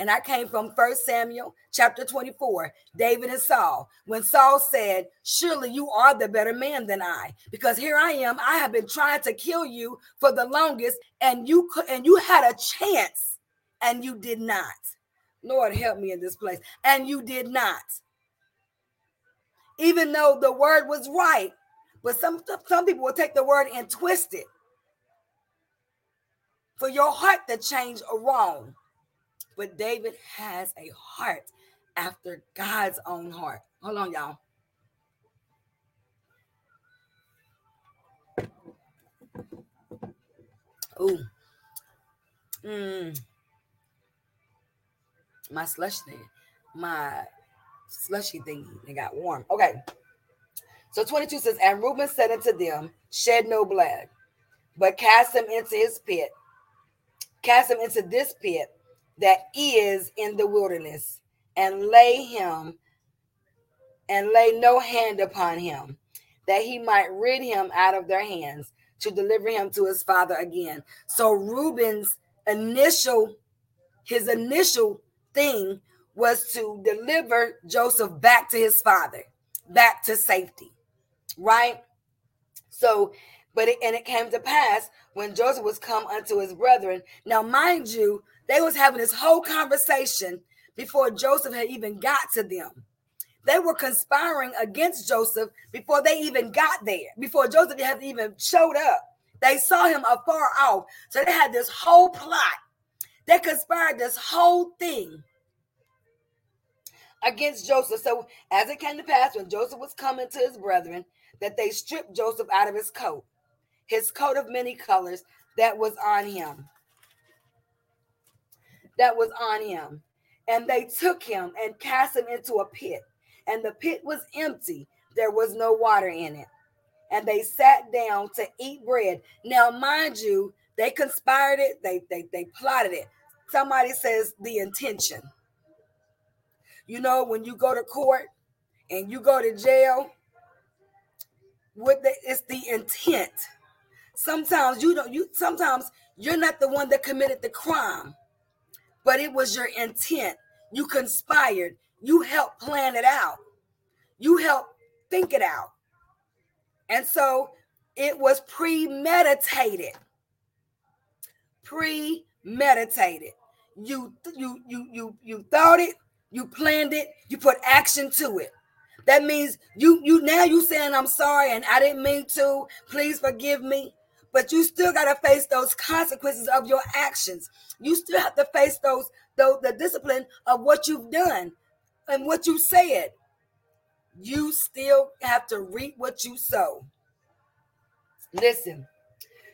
And I came from First Samuel chapter 24, David and Saul. When Saul said, Surely you are the better man than I, because here I am. I have been trying to kill you for the longest, and you could and you had a chance, and you did not. Lord help me in this place. And you did not. Even though the word was right, but some, some people will take the word and twist it for your heart to change a wrong. But David has a heart after God's own heart. Hold on, y'all. Ooh. Mm. My slush thing, my slushy thingy, It got warm. Okay. So 22 says, And Reuben said unto them, Shed no blood, but cast him into his pit cast him into this pit that is in the wilderness, and lay him and lay no hand upon him, that he might rid him out of their hands to deliver him to his father again. So Reuben's initial his initial thing was to deliver Joseph back to his father, back to safety. Right? So, but it, and it came to pass when Joseph was come unto his brethren. Now, mind you, they was having this whole conversation before Joseph had even got to them. They were conspiring against Joseph before they even got there, before Joseph had even showed up. They saw him afar off. So they had this whole plot. They conspired this whole thing against Joseph. So as it came to pass, when Joseph was coming to his brethren, that they stripped Joseph out of his coat, his coat of many colors that was on him. That was on him. And they took him and cast him into a pit and the pit was empty. There was no water in it. And they sat down to eat bread. Now, mind you, they conspired it, they, they, they plotted it. Somebody says the intention. You know, when you go to court and you go to jail, what the, it's the intent. Sometimes you don't you sometimes you're not the one that committed the crime, but it was your intent. You conspired. You helped plan it out. You helped think it out. And so it was premeditated. Premeditated. You you you you you thought it, you planned it, you put action to it. That means you you now you saying I'm sorry and I didn't mean to. Please forgive me. But you still got to face those consequences of your actions. You still have to face those, those the discipline of what you've done and what you said, you still have to reap what you sow. Listen.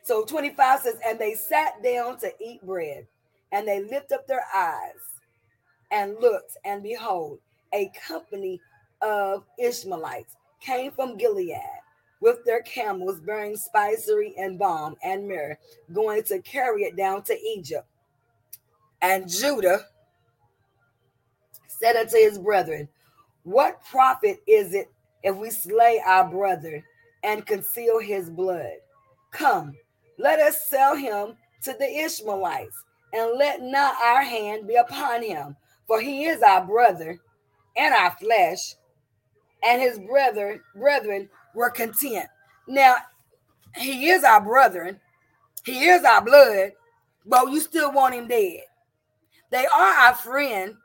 So 25 says, and they sat down to eat bread, and they lift up their eyes and looked, and behold, a company of Ishmaelites came from Gilead with their camels bearing spicery and balm and myrrh, going to carry it down to Egypt. And Judah said unto his brethren, What profit is it if we slay our brother and conceal his blood? Come, let us sell him to the Ishmaelites, and let not our hand be upon him, for he is our brother and our flesh. And his brother, brethren were content. Now, he is our brethren, he is our blood, but you still want him dead. They are our friend,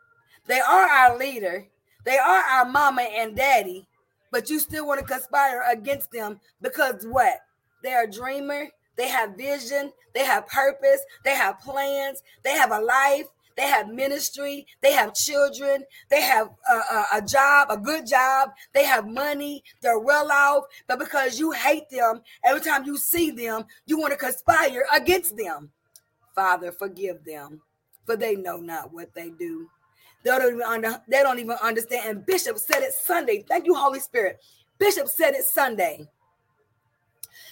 they are our leader. They are our mama and daddy, but you still want to conspire against them because what? They're a dreamer. They have vision. They have purpose. They have plans. They have a life. They have ministry. They have children. They have a, a, a, job, a good job. They have money. They're well off. But because you hate them, every time you see them, you want to conspire against them. Father, forgive them, for they know not what they do. They don't even under, they don't even understand. And Bishop said it Sunday. Thank you, Holy Spirit. Bishop said it Sunday.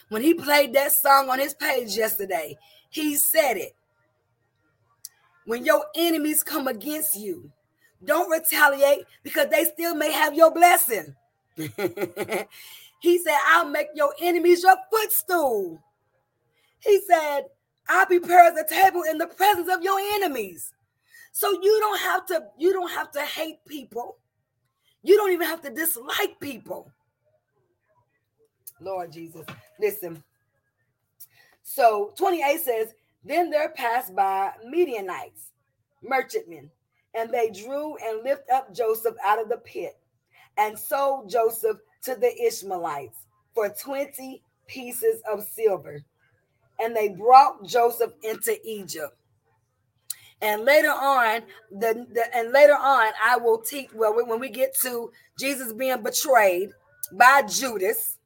When he played that song on his page yesterday, he said it. When your enemies come against you, don't retaliate because they still may have your blessing. he said, I'll make your enemies your footstool. He said, I'll prepare the table in the presence of your enemies. So you don't have to you don't have to hate people. You don't even have to dislike people. Lord Jesus. Listen. So 28 says, Then there passed by Midianites, merchantmen, and they drew and lift up Joseph out of the pit and sold Joseph to the Ishmaelites for 20 pieces of silver. And they brought Joseph into Egypt. And later on, the, the and later on, I will teach. Well, when we get to Jesus being betrayed by Judas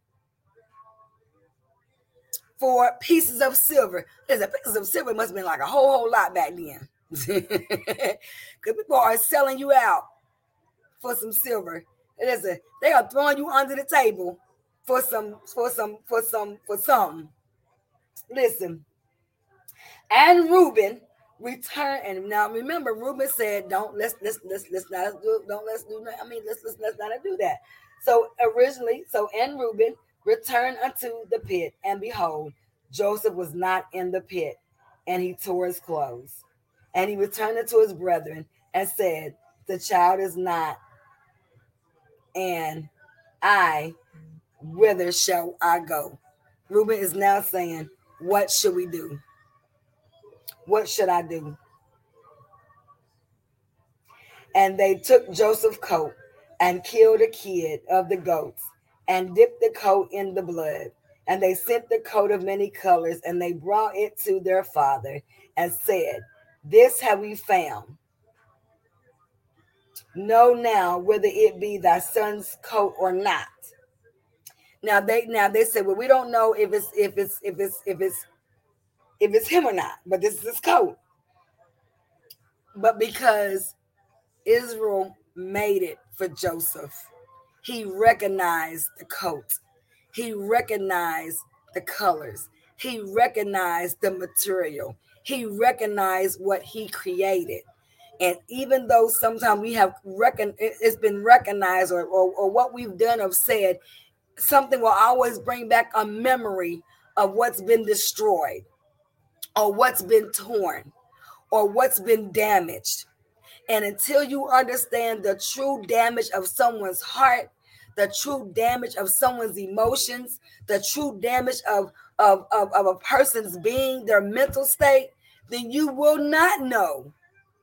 for pieces of silver, there's pieces of silver must have been like a whole whole lot back then, because people are selling you out for some silver. Listen, they are throwing you under the table for some for some for some for some. Listen, and Reuben returned, and now remember Reuben said don't let's let's let's let's not do don't let's do I mean let's let's let's not do that. So originally, so and Reuben returned unto the pit, and behold, Joseph was not in the pit, and he tore his clothes. And he returned unto his brethren and said, The child is not, and I, whither shall I go? Reuben is now saying, What should we do? What should I do? And they took Joseph's coat and killed a kid of the goats and dipped the coat in the blood. And they sent the coat of many colors and they brought it to their father and said, This have we found. Know now whether it be thy son's coat or not. Now they now they said, Well, we don't know if it's if it's if it's if it's if it's him or not, but this is his coat. But because Israel made it for Joseph, he recognized the coat, he recognized the colors, he recognized the material, he recognized what he created. And even though sometimes we have it's been recognized or, or, or what we've done or said, something will always bring back a memory of what's been destroyed or what's been torn or what's been damaged. And until you understand the true damage of someone's heart, the true damage of someone's emotions, the true damage of, of, of, of a person's being, their mental state, then you will not know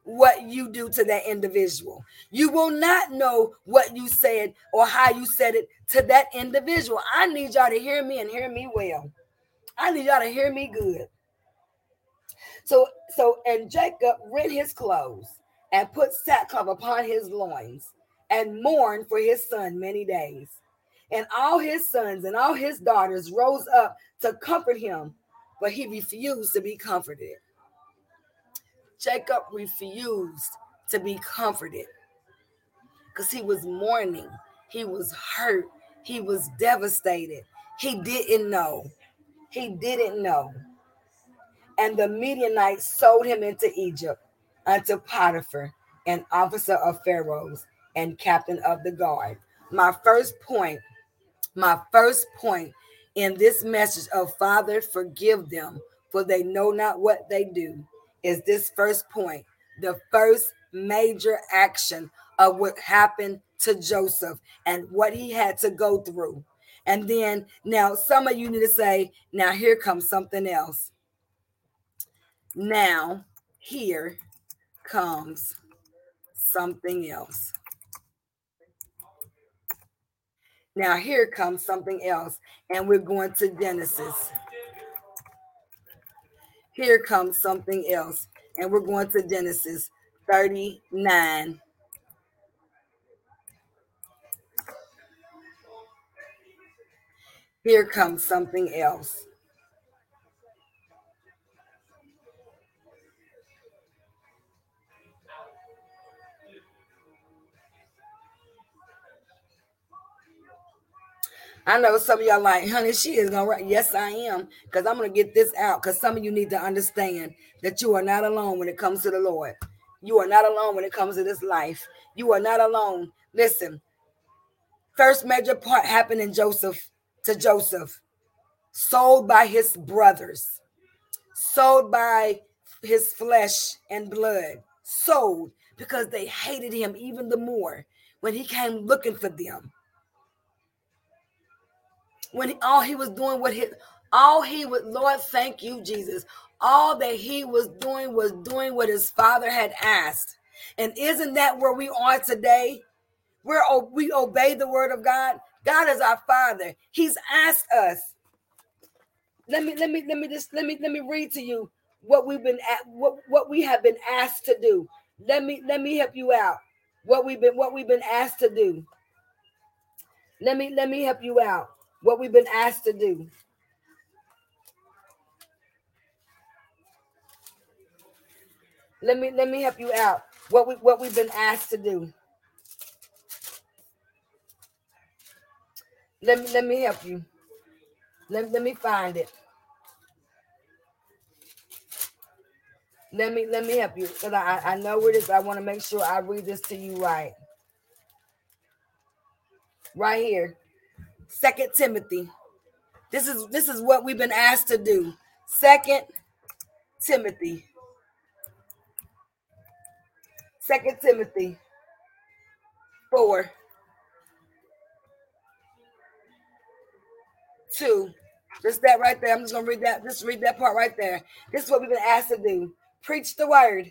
what you do to that individual. You will not know what you said or how you said it to that individual. I need y'all to hear me and hear me well. I need y'all to hear me good. So, so, and Jacob rent his clothes and put sackcloth upon his loins and mourned for his son many days. And all his sons and all his daughters rose up to comfort him, but he refused to be comforted. Jacob refused to be comforted because he was mourning, he was hurt, he was devastated. He didn't know. He didn't know. And the Midianites sold him into Egypt unto Potiphar, an officer of Pharaoh's and captain of the guard. My first point, my first point in this message of Father, forgive them, for they know not what they do, is this first point. The first major action of what happened to Joseph and what he had to go through. And then now some of you need to say, now here comes something else. Now here comes something else. Now, here comes something else, and we're going to Genesis. Here comes something else, and we're going to Genesis 39. Here comes something else. I know some of y'all like, honey, she is gonna write. Yes, I am, because I'm gonna get this out. Because some of you need to understand that you are not alone when it comes to the Lord. You are not alone when it comes to this life. You are not alone. Listen, first major part happened in Joseph to Joseph, sold by his brothers, sold by his flesh and blood, sold because they hated him even the more when he came looking for them when all he was doing what his all he would Lord thank you Jesus. All that he was doing was doing what his father had asked. And isn't that where we are today? We're we obey the word of God. God is our father. He's asked us. Let me let me let me just let me let me read to you what we've been at what what we have been asked to do. Let me let me help you out. What we've been what we've been asked to do. Let me let me help you out what we've been asked to do. Let me let me help you out. What we what we've been asked to do. Let me let me help you. Let, let me find it. Let me let me help you because I, I know where this. I want to make sure I read this to you right. Right here. Second Timothy. This is this is what we've been asked to do. Second Timothy. Second Timothy 4 2 just that right there. I'm just gonna read that just read that part right there. This is what we've been asked to do. Preach the word.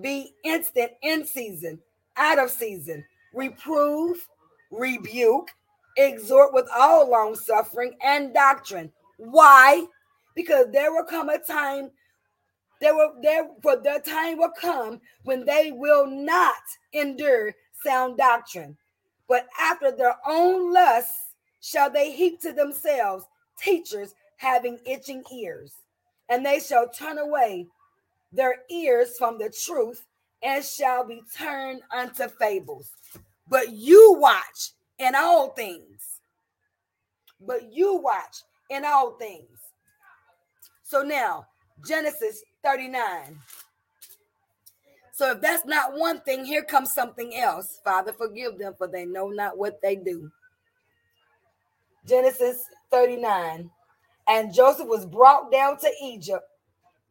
Be instant in season out of season. Reprove rebuke exhort with all long suffering and doctrine. Why? Because there will come a time there will there for the time will come when they will not endure sound doctrine, but after their own lusts shall they heap to themselves teachers having itching ears, and they shall turn away their ears from the truth and shall be turned unto fables. But you watch in all things. But you watch in all things. So now, Genesis 39. So if that's not one thing, here comes something else. Father, forgive them, for they know not what they do. Genesis 39. And Joseph was brought down to Egypt,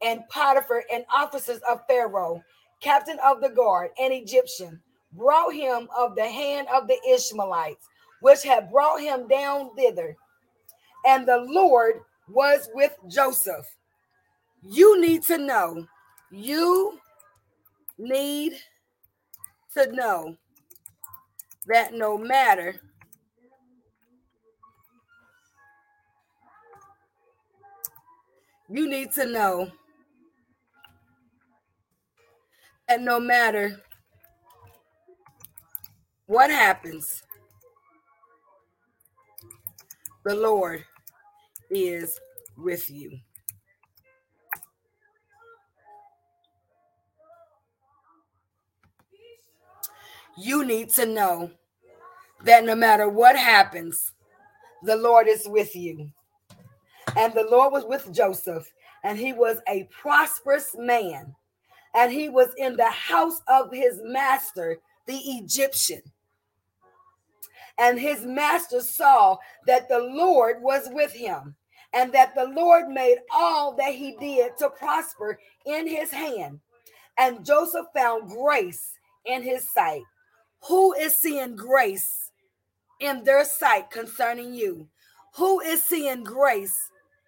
and Potiphar and officers of Pharaoh, captain of the guard, an Egyptian, brought him of the hand of the Ishmaelites, which had brought him down thither. And the Lord was with Joseph you need to know, you need to know that no matter you need to know that no matter what happens, the Lord is with you. you need to know that no matter what happens, the Lord is with you. And the Lord was with Joseph, and he was a prosperous man, and he was in the house of his master, the Egyptian. And his master saw that the Lord was with him, and that the Lord made all that he did to prosper in his hand. And Joseph found grace in his sight who is seeing grace in their sight concerning you? Who is seeing grace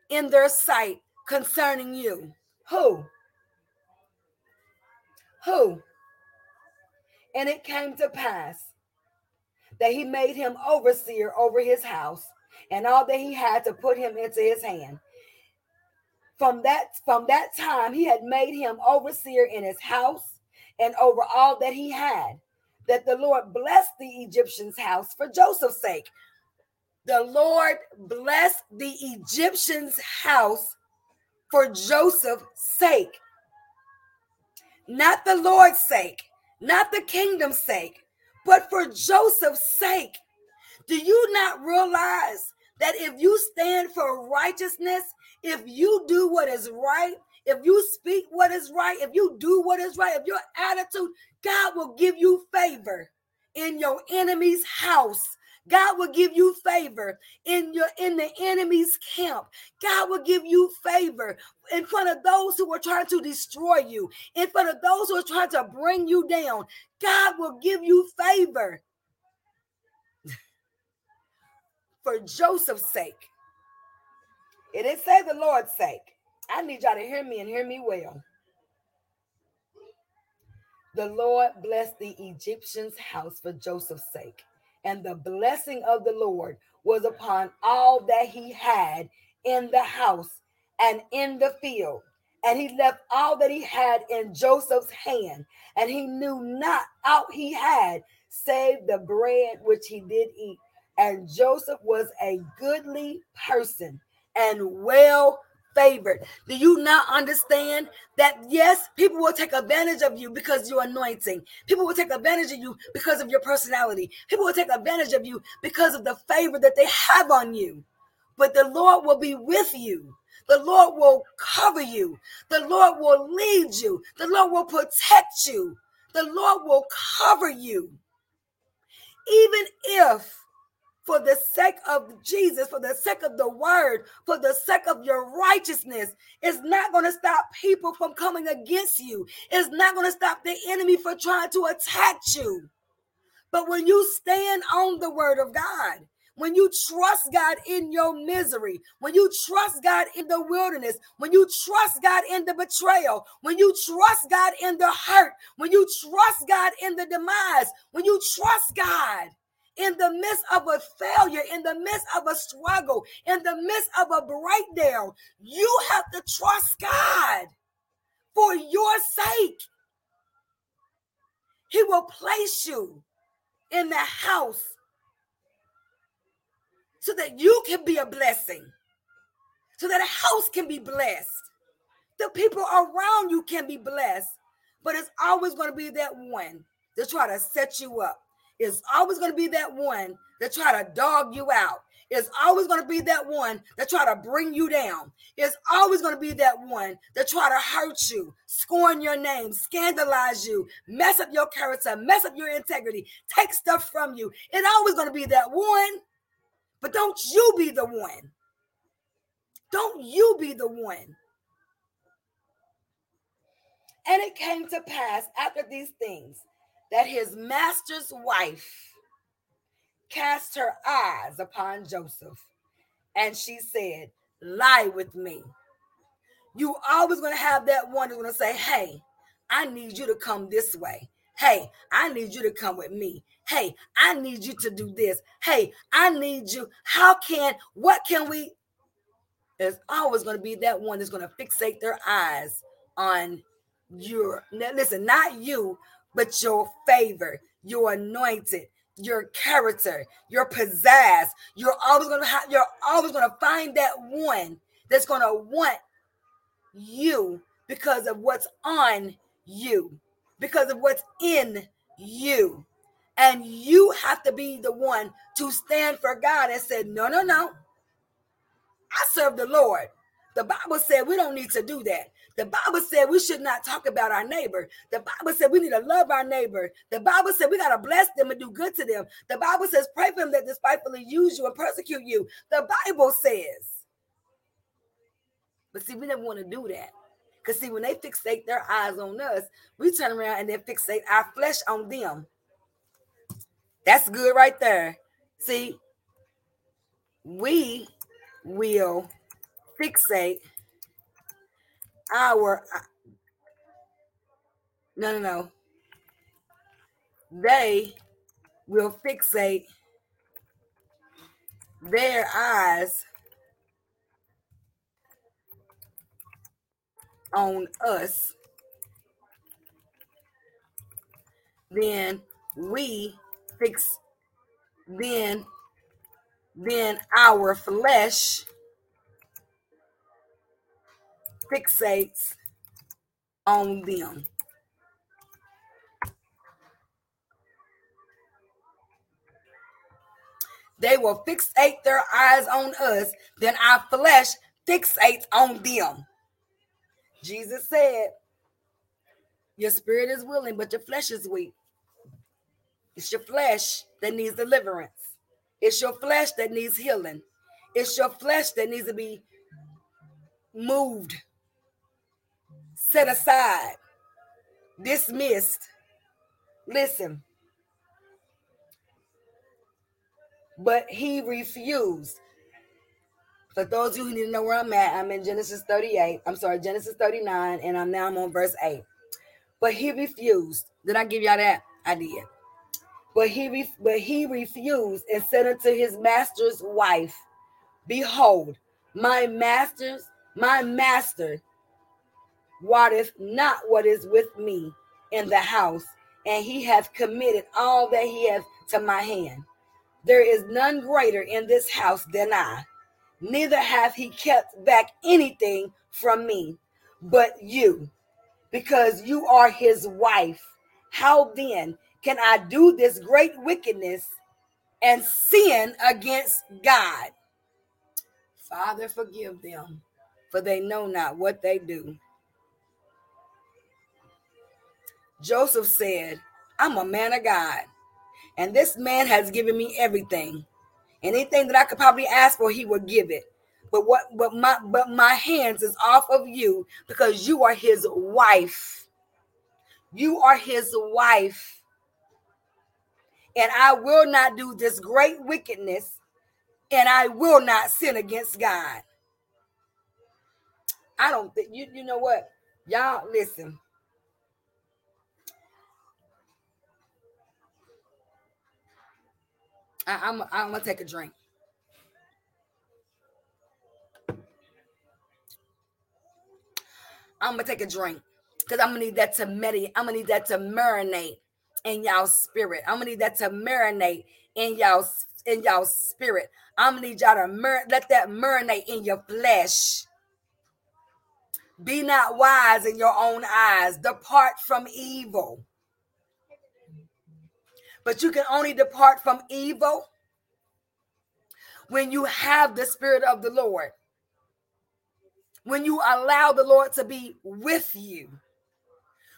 in their sight concerning you? Who? Who? And it came to pass that he made him overseer over his house and all that he had to put him into his hand. From that from that time he had made him overseer in his house and over all that he had that the Lord blessed the Egyptian's house for Joseph's sake. The Lord blessed the Egyptian's house for Joseph's sake. Not the Lord's sake, not the kingdom's sake, but for Joseph's sake. Do you not realize that if you stand for righteousness, if you do what is right, if you speak what is right, if you do what is right, if your attitude, God will give you favor in your enemy's house. God will give you favor in your in the enemy's camp. God will give you favor in front of those who are trying to destroy you, in front of those who are trying to bring you down. God will give you favor for Joseph's sake. It didn't say the Lord's sake. I need y'all to hear me and hear me well. The Lord blessed the Egyptian's house for Joseph's sake, and the blessing of the Lord was upon all that he had in the house and in the field. And he left all that he had in Joseph's hand, and he knew not out he had save the bread which he did eat. And Joseph was a goodly person and well favored. Do you not understand that yes, people will take advantage of you because you're anointing. People will take advantage of you because of your personality. People will take advantage of you because of the favor that they have on you. But the Lord will be with you. The Lord will cover you. The Lord will lead you. The Lord will protect you. The Lord will cover you. Even if for the sake of Jesus, for the sake of the word, for the sake of your righteousness. It's not going to stop people from coming against you. It's not going to stop the enemy from trying to attack you. But when you stand on the word of God, when you trust God in your misery, when you trust God in the wilderness, when you trust God in the betrayal, when you trust God in the hurt, when you trust God in the demise, when you trust God, in the midst of a failure, in the midst of a struggle, in the midst of a breakdown, you have to trust God for your sake. He will place you in the house so that you can be a blessing, so that a house can be blessed. The people around you can be blessed, but it's always going to be that one to try to set you up It's always going to be that one that try to dog you out. It's always going to be that one that try to bring you down. It's always going to be that one that try to hurt you, scorn your name, scandalize you, mess up your character, mess up your integrity, take stuff from you. It's always going to be that one. But don't you be the one. Don't you be the one. And it came to pass after these things that his master's wife cast her eyes upon Joseph and she said, Lie with me. You always going to have that one that's going to say, Hey, I need you to come this way. Hey, I need you to come with me. Hey, I need you to do this. Hey, I need you. How can, what can we? There's always going to be that one that's going to fixate their eyes on your, listen, not you, but your favor, your anointed, your character, your pizzazz. You're always gonna have, you're always gonna find that one that's gonna want you because of what's on you, because of what's in you. And you have to be the one to stand for God and say, No, no, no. I serve the Lord. The Bible said we don't need to do that. The Bible said we should not talk about our neighbor. The Bible said we need to love our neighbor. The Bible said we got to bless them and do good to them. The Bible says pray for them that despitefully use you and persecute you. The Bible says. But see, we never want to do that. Because see, when they fixate their eyes on us, we turn around and then fixate our flesh on them. That's good right there. See, we will fixate our no no no they will fixate their eyes on us then we fix then then our flesh fixates on them. They will fixate their eyes on us, then our flesh fixates on them. Jesus said, Your spirit is willing, but your flesh is weak. It's your flesh that needs deliverance. It's your flesh that needs healing. It's your flesh that needs to be moved set aside, dismissed. Listen. But he refused. For those of you who need to know where I'm at, I'm in Genesis 38. I'm sorry, Genesis 39, and I'm now I'm on verse 8. But he refused. Did I give y'all that? I did. But he but he refused and said unto his master's wife, Behold, my master's my master wotteth not what is with me in the house, and he hath committed all that he hath to my hand. There is none greater in this house than I, neither hath he kept back anything from me, but you, because you are his wife. How then can I do this great wickedness and sin against God? Father, forgive them for they know not what they do. Joseph said, I'm a man of God, and this man has given me everything. Anything that I could probably ask for, he would give it. But what but my but my hands is off of you because you are his wife. You are his wife. And I will not do this great wickedness, and I will not sin against God. I don't think you you know what? Y'all listen. I, I'm I'm gonna take a drink. I'm gonna take a drink because I'm gonna need that to meditate. I'm gonna need that to marinate in y'all spirit. I'm gonna need that to marinate in y'all in y'all spirit. I'm gonna need y'all to mer- let that marinate in your flesh. Be not wise in your own eyes. Depart from evil. But you can only depart from evil when you have the spirit of the Lord when you allow the Lord to be with you,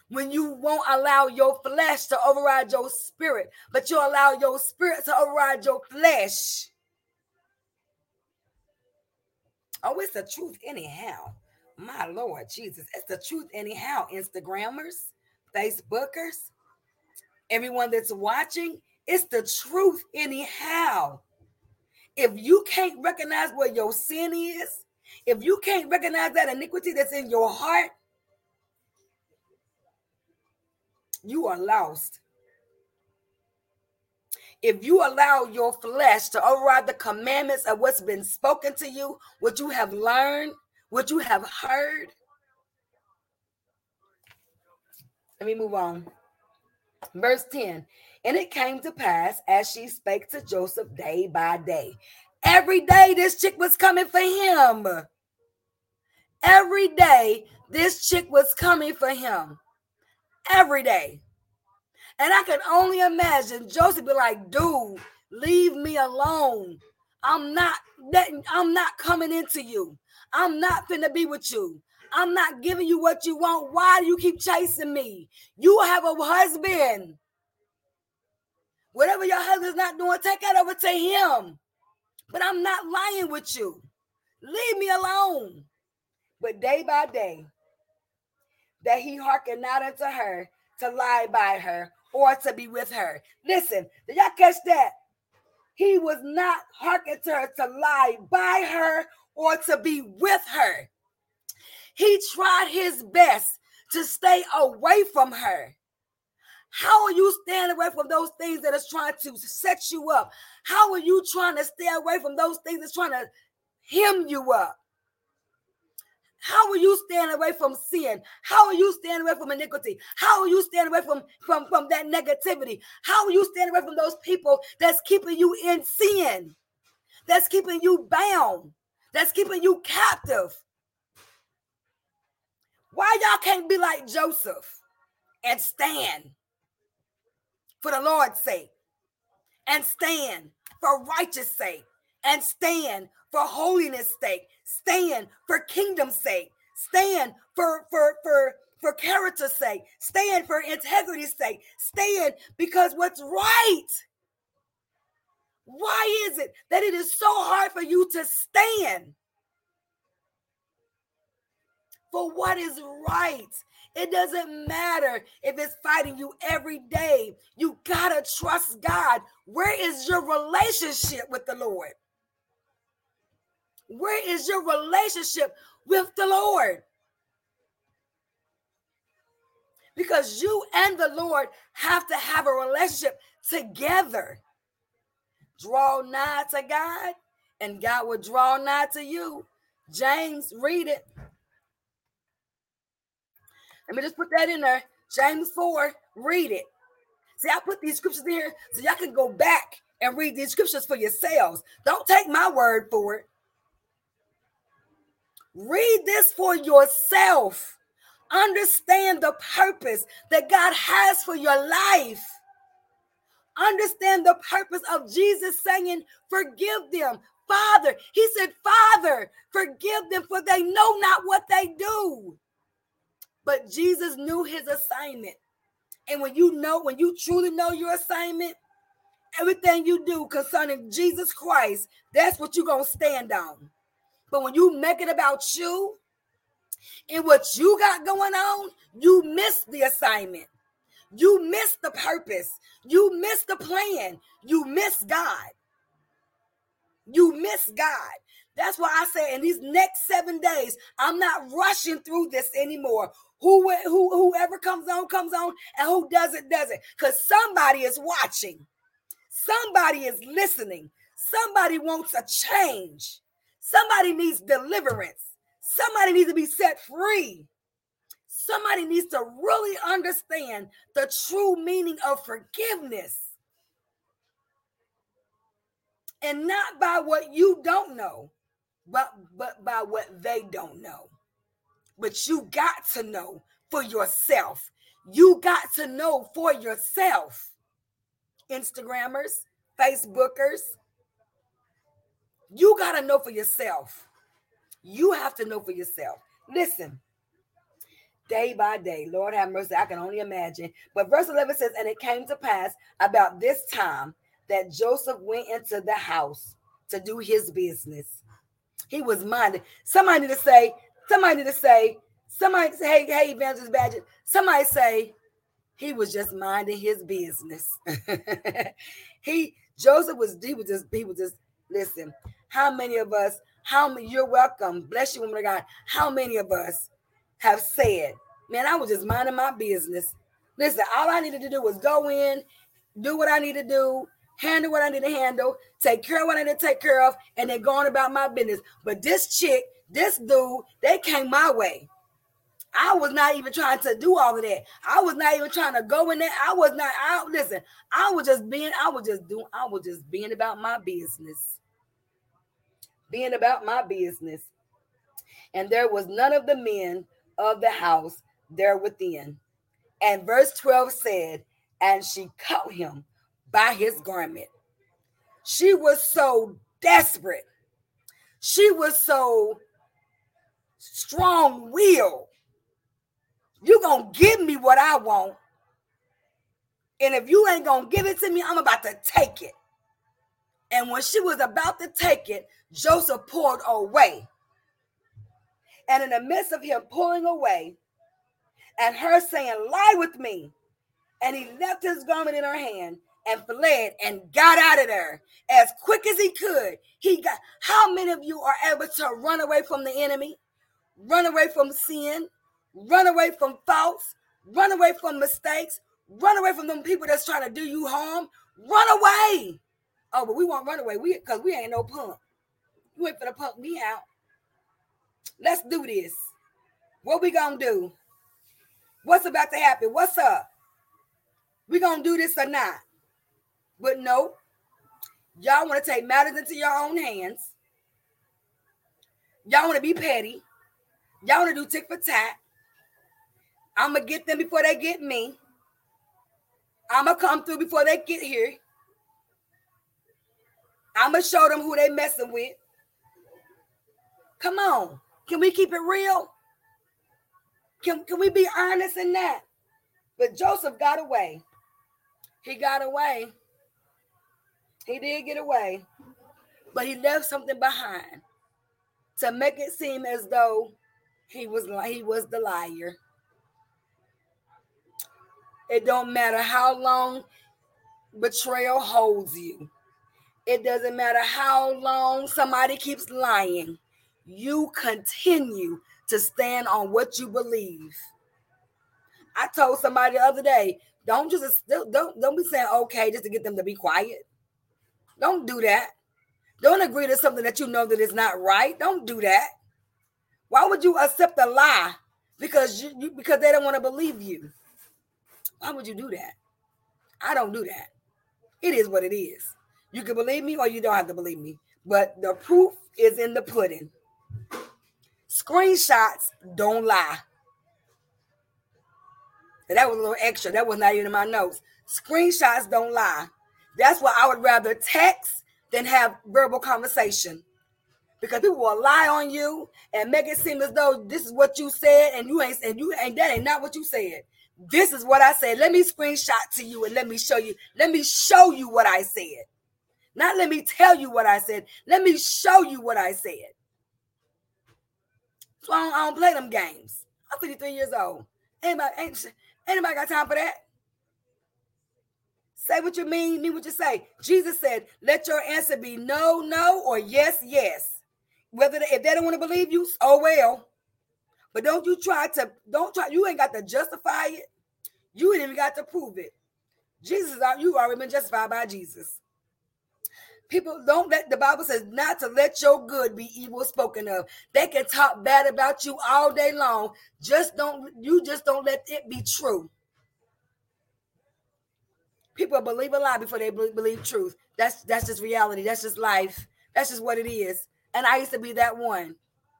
when you won't allow your flesh to override your spirit, but you allow your spirit to override your flesh. Oh, it's the truth, anyhow. My Lord Jesus, it's the truth, anyhow. Instagrammers, Facebookers, everyone that's watching, it's the truth, anyhow. If you can't recognize where your sin is, if you can't recognize that iniquity that's in your heart, you are lost. If you allow your flesh to override the commandments of what's been spoken to you, what you have learned, what you have heard, let me move on. Verse 10 And it came to pass as she spake to Joseph day by day. Every day, this chick was coming for him. Every day, this chick was coming for him. Every day. And I can only imagine Joseph be like, dude, leave me alone. I'm not letting, I'm not coming into you. I'm not finna be with you. I'm not giving you what you want. Why do you keep chasing me? You have a husband. Whatever your husband's not doing, take that over to him. But I'm not lying with you. Leave me alone. But day by day, that he hearkened not unto her to lie by her or to be with her. Listen, did y'all catch that? He was not hearkening to her to lie by her or to be with her. He tried his best to stay away from her. How are you staying away from those things that is trying to set you up? How are you trying to stay away from those things that's trying to hem you up? How are you staying away from sin? How are you staying away from iniquity? How are you staying away from, from, from that negativity? How are you staying away from those people that's keeping you in sin? That's keeping you bound? That's keeping you captive? Why y'all can't be like Joseph and stand? for the Lord's sake, and stand for righteous sake, and stand for holiness sake, stand for kingdom's sake, stand for for for for character's sake, stand for integrity's sake, stand because what's right. Why is it that it is so hard for you to stand for what is right? It doesn't matter if it's fighting you every day. You got to trust God. Where is your relationship with the Lord? Where is your relationship with the Lord? Because you and the Lord have to have a relationship together. Draw nigh to God, and God will draw nigh to you. James, read it. Let me just put that in there. James 4, read it. See, I put these scriptures in here so y'all can go back and read these scriptures for yourselves. Don't take my word for it. Read this for yourself. Understand the purpose that God has for your life. Understand the purpose of Jesus saying, Forgive them, Father, he said, Father, forgive them for they know not what they do. But Jesus knew his assignment. And when you know, when you truly know your assignment, everything you do concerning Jesus Christ, that's what you're going to stand on. But when you make it about you and what you got going on, you miss the assignment. You miss the purpose. You miss the plan. You miss God. You miss God. That's why I say in these next seven days, I'm not rushing through this anymore. Who, who whoever comes on comes on, and who doesn't doesn't, because somebody is watching, somebody is listening, somebody wants a change, somebody needs deliverance, somebody needs to be set free. Somebody needs to really understand the true meaning of forgiveness. And not by what you don't know, but, but by what they don't know. But you got to know for yourself. You got to know for yourself. Instagrammers, Facebookers, you got to know for yourself. You have to know for yourself. Listen, day by day. Lord have mercy. I can only imagine. But verse 11 says, And it came to pass about this time that Joseph went into the house to do his business. He was minded. Somebody to say, somebody to say, somebody say, hey, hey, Evangelist Badger. Somebody say, he was just minding his business. he Joseph was he was just he was just listen. How many of us? How many? You're welcome. Bless you, woman of God. How many of us have said, man, I was just minding my business. Listen, all I needed to do was go in, do what I need to do, handle what I need to handle, take care of what I need to take care of, and then go on about my business. But this chick, this dude, they came my way. I was not even trying to do all of that. I was not even trying to go in there. I was not. I listen. I was just being. I was just doing. I was just being about my business. Being about my business. And there was none of the men of the house there within. And verse 12 said, And she caught him by his garment. She was so desperate. She was so strong will. You're going to give me what I want. And if you ain't going to give it to me, I'm about to take it. And when she was about to take it, Joseph pulled away. And in the midst of him pulling away and her saying, Lie with me, and he left his garment in her hand and fled and got out of there as quick as he could. He got how many of you are able to run away from the enemy, run away from sin, run away from faults, run away from mistakes, run away from them people that's trying to do you harm? Run away. Oh, but we won't run away. We because we ain't no punk. You ain't finna punk me out. Let's do this. What we gonna do? What's about to happen? What's up? We gonna do this or not? But no, y'all want to take matters into your own hands. Y'all want to be petty. Y'all want to do tick for tat. I'm gonna get them before they get me. I'm gonna come through before they get here. I'm gonna show them who they messing with. Come on. Can we keep it real? Can, can we be honest in that? But Joseph got away. He got away. He did get away. But he left something behind to make it seem as though he was he was the liar. It don't matter how long betrayal holds you. It doesn't matter how long somebody keeps lying you continue to stand on what you believe. I told somebody the other day, don't just don't don't be saying okay just to get them to be quiet. Don't do that. Don't agree to something that you know that is not right. Don't do that. Why would you accept a lie because you, you because they don't want to believe you? Why would you do that? I don't do that. It is what it is. You can believe me or you don't have to believe me. But the proof is in the pudding. Screenshots don't lie. That was a little extra. That was not even in my notes. Screenshots don't lie. That's why I would rather text than have verbal conversation. Because people will lie on you and make it seem as though this is what you said and you ain't and you ain't that ain't not what you said. This is what I said. Let me screenshot to you and let me show you. Let me show you what I said. Not let me tell you what I said. Let me show you what I said. So I don't, I don't play them games. I'm 53 years old. Anybody, ain't, anybody got time for that? Say what you mean, mean what you say. Jesus said, let your answer be no, no, or yes, yes. Whether they, if they don't want to believe you, oh well. But don't you try to, don't try, you ain't got to justify it. You ain't even got to prove it. Jesus, you already been justified by Jesus. People don't let the Bible says not to let your good be evil spoken of. They can talk bad about you all day long. Just don't you just don't let it be true. People believe a lie before they believe truth. That's that's just reality. That's just life. That's just what it is. And I used to be that one.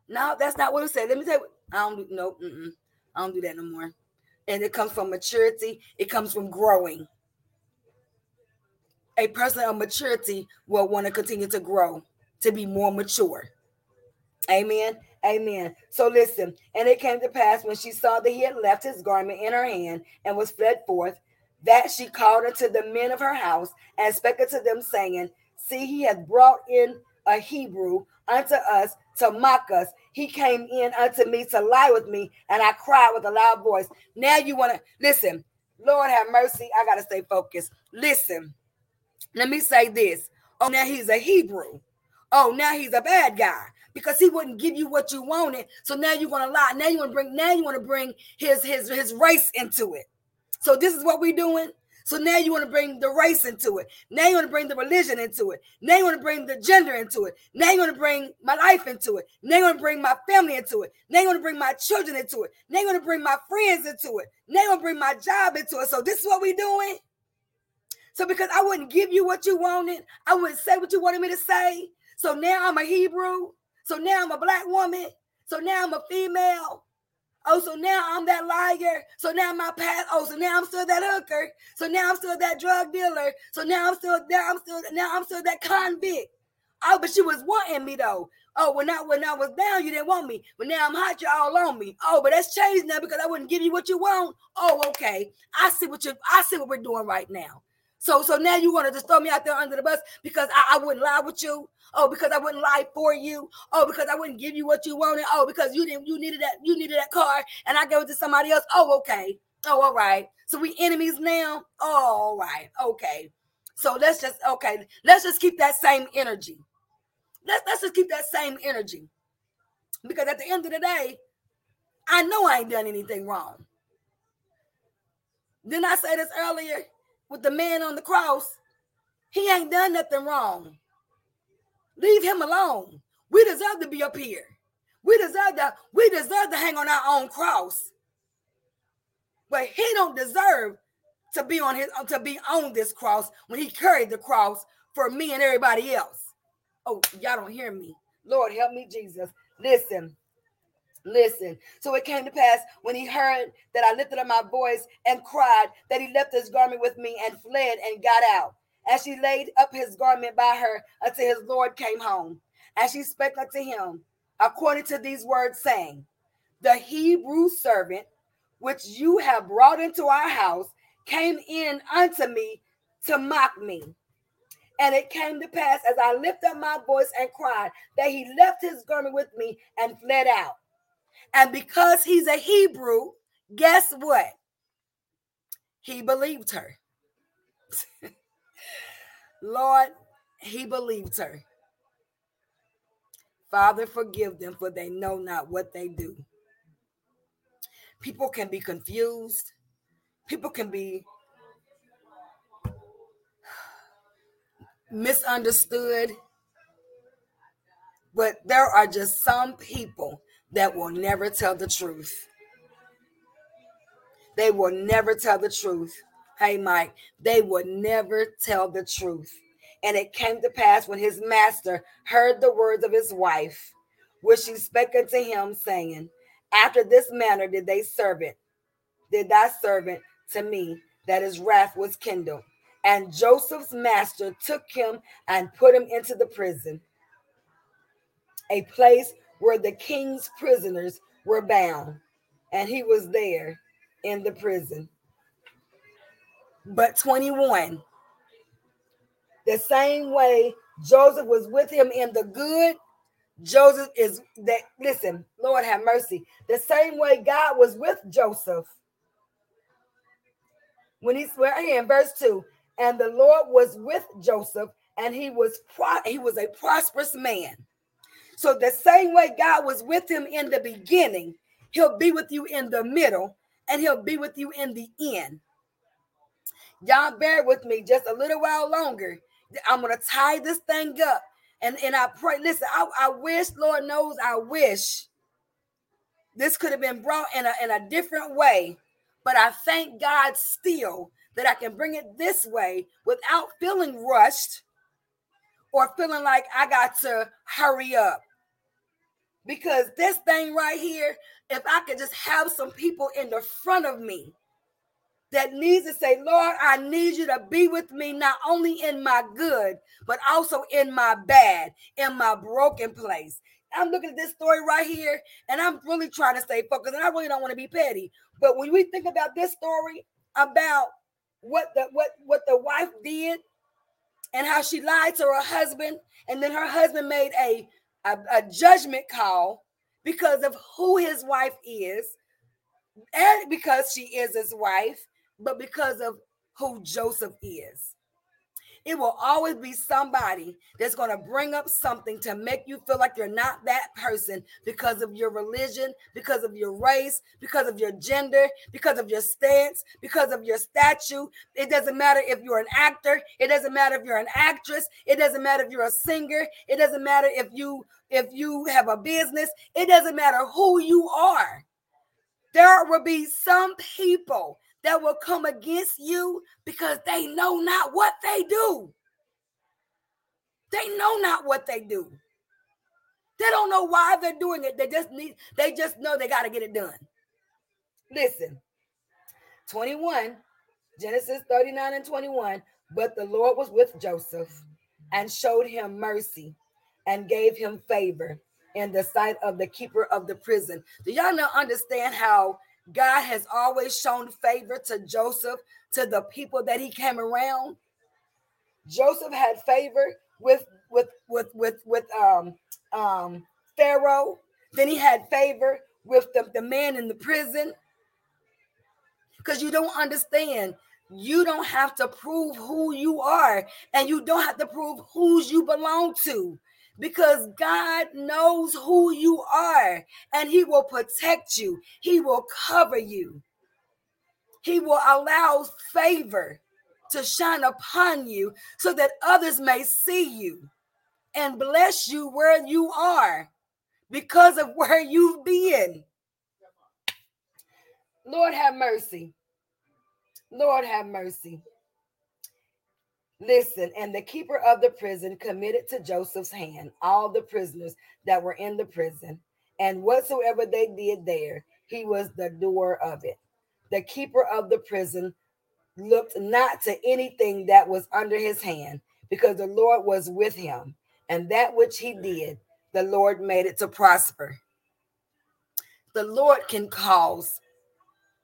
No, that's not what it said. Let me tell you. I don't do no. I don't do that no more. And it comes from maturity. It comes from growing a person of maturity will want to continue to grow, to be more mature. Amen. Amen. So listen, and it came to pass when she saw that he had left his garment in her hand and was fled forth, that she called unto the men of her house and spake unto them, saying, See, he hath brought in a Hebrew unto us to mock us. He came in unto me to lie with me, and I cried with a loud voice. Now you want to listen, Lord have mercy. I got to stay focused. Listen, let me say this. Oh, now he's a Hebrew. Oh, now he's a bad guy because he wouldn't give you what you wanted. So now you're gonna lie. Now you want to bring. Now you want to bring his his his race into it. So this is what we're doing. So now you want to bring the race into it. Now you want to bring the religion into it. Now you want to bring the gender into it. Now you want to bring my life into it. Now you want to bring my family into it. Now you want to bring my children into it. Now you want to bring my friends into it. Now you want to bring my job into it. So this is what we're doing. So because I wouldn't give you what you wanted, I wouldn't say what you wanted me to say. So now I'm a Hebrew. So now I'm a black woman. So now I'm a female. Oh, so now I'm that liar. So now my past. Oh, so now I'm still that hooker. So now I'm still that drug dealer. So now I'm still there. I'm still now I'm still that convict. Oh, but she was wanting me though. Oh, when I when I was down, you didn't want me. But now I'm hot, you're all on me. Oh, but that's changed now because I wouldn't give you what you want. Oh, okay. I see what you I see what we're doing right now. So so now you want to just throw me out there under the bus because I, I wouldn't lie with you. Oh, because I wouldn't lie for you. Oh, because I wouldn't give you what you wanted. Oh, because you didn't you needed that you needed that car and I gave it to somebody else. Oh, okay. Oh, all right. So we enemies now. Oh, all right. Okay. So let's just okay. Let's just keep that same energy. Let's let's just keep that same energy. Because at the end of the day, I know I ain't done anything wrong. Didn't I say this earlier? With the man on the cross, he ain't done nothing wrong. Leave him alone. We deserve to be up here. We deserve to, we deserve to hang on our own cross. But he don't deserve to be on his uh, to be on this cross when he carried the cross for me and everybody else. Oh, y'all don't hear me. Lord help me, Jesus. Listen, Listen, so it came to pass when he heard that I lifted up my voice and cried that he left his garment with me and fled and got out. As she laid up his garment by her until his Lord came home. And she spake unto him, according to these words, saying, The Hebrew servant which you have brought into our house came in unto me to mock me. And it came to pass as I lifted up my voice and cried that he left his garment with me and fled out. And because he's a Hebrew, guess what? He believed her. Lord, he believed her. Father, forgive them, for they know not what they do. People can be confused. People can be misunderstood. But there are just some people that will never tell the truth. They will never tell the truth. Hey, Mike, they will never tell the truth. And it came to pass when his master heard the words of his wife, which she spake unto him, saying, After this manner did they serve it, did thy servant to me, that his wrath was kindled. And Joseph's master took him and put him into the prison, a place where the king's prisoners were bound. And he was there in the prison. But 21, the same way Joseph was with him in the good, Joseph is that. Listen, Lord have mercy. The same way God was with Joseph when he's right here in verse 2 and the Lord was with Joseph, and he was pro- he was a prosperous man. So the same way God was with him in the beginning, he'll be with you in the middle, and he'll be with you in the end. Y'all bear with me just a little while longer. I'm gonna tie this thing up. And, and I pray, listen, I, I wish, Lord knows, I wish this could have been brought in a, in a different way. But I thank God still that I can bring it this way without feeling rushed or feeling like I got to hurry up. Because this thing right here, if I could just have some people in the front of me that needs to say, Lord, I need you to be with me not only in my good, but also in my bad, in my broken place. I'm looking at this story right here, and I'm really trying to stay focused, and I really don't want to be petty. But when we think about this story about what the what what the wife did and how she lied to her husband and then her husband made a, a, a judgment call because of who his wife is and because she is his wife but because of who joseph is it will always be somebody that's going to bring up something to make you feel like you're not that person because of your religion, because of your race, because of your gender, because of your stance, because of your statue. It doesn't matter if you're an actor, it doesn't matter if you're an actress, it doesn't matter if you're a singer, it doesn't matter if you if you have a business, it doesn't matter who you are. There will be some people that will come against you because they know not what they do. They know not what they do. They don't know why they're doing it. They just need, they just know they got to get it done. Listen, 21, Genesis 39 and 21. But the Lord was with Joseph and showed him mercy and gave him favor in the sight of the keeper of the prison. Do y'all not understand how God has always shown favor to Joseph, to the people that he came around. Joseph had favor with with with with with um um Pharaoh. Then he had favor with the, the man in the prison. Because you don't understand, you don't have to prove who you are, and you don't have to prove whose you belong to because God knows who you are and He will protect you, He will cover you, He will allow favor to shine upon you so that others may see you and bless you where you are because of where you've been. Lord have mercy. Lord have mercy. Listen, and the keeper of the prison committed to Joseph's hand all the prisoners that were in the prison, and whatsoever they did there, he was the doer of it. The keeper of the prison looked not to anything that was under his hand, because the Lord was with him, and that which he did, the Lord made it to prosper. The Lord can cause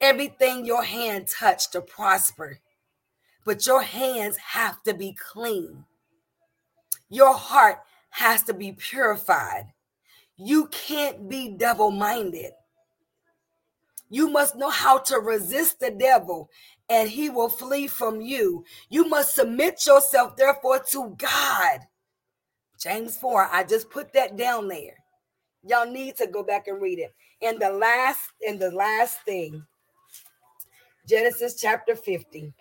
everything your hand touched to prosper but your hands have to be clean. Your heart has to be purified. You can't be double minded. You must know how to resist the devil and he will flee from you. You must submit yourself, therefore, to God. James 4, I just put that down there. Y'all need to go back and read it. And the last, and the last thing, Genesis chapter 50.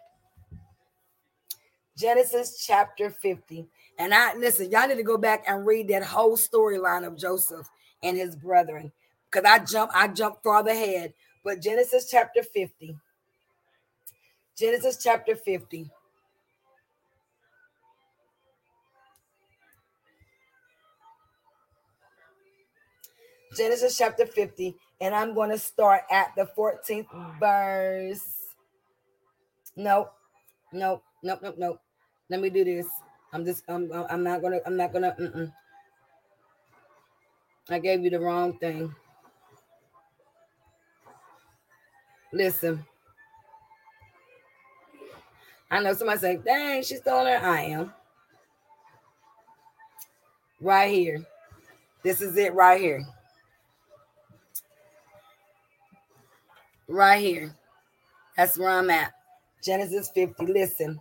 Genesis chapter 50. And I listen, y'all need to go back and read that whole storyline of Joseph and his brethren. Because I jump, I jump farther ahead. But Genesis chapter 50. Genesis chapter 50. Genesis chapter 50, and I'm going to start at the 14th verse. Nope, nope, Nope, nope, nope. Let me do this. I'm just, I'm, I'm not gonna, I'm not gonna, mm-mm. I gave you the wrong thing. Listen. I know somebody say, dang, she's still her. I am. Right here. This is it right here. Right here. That's where I'm at. Genesis 50. Listen.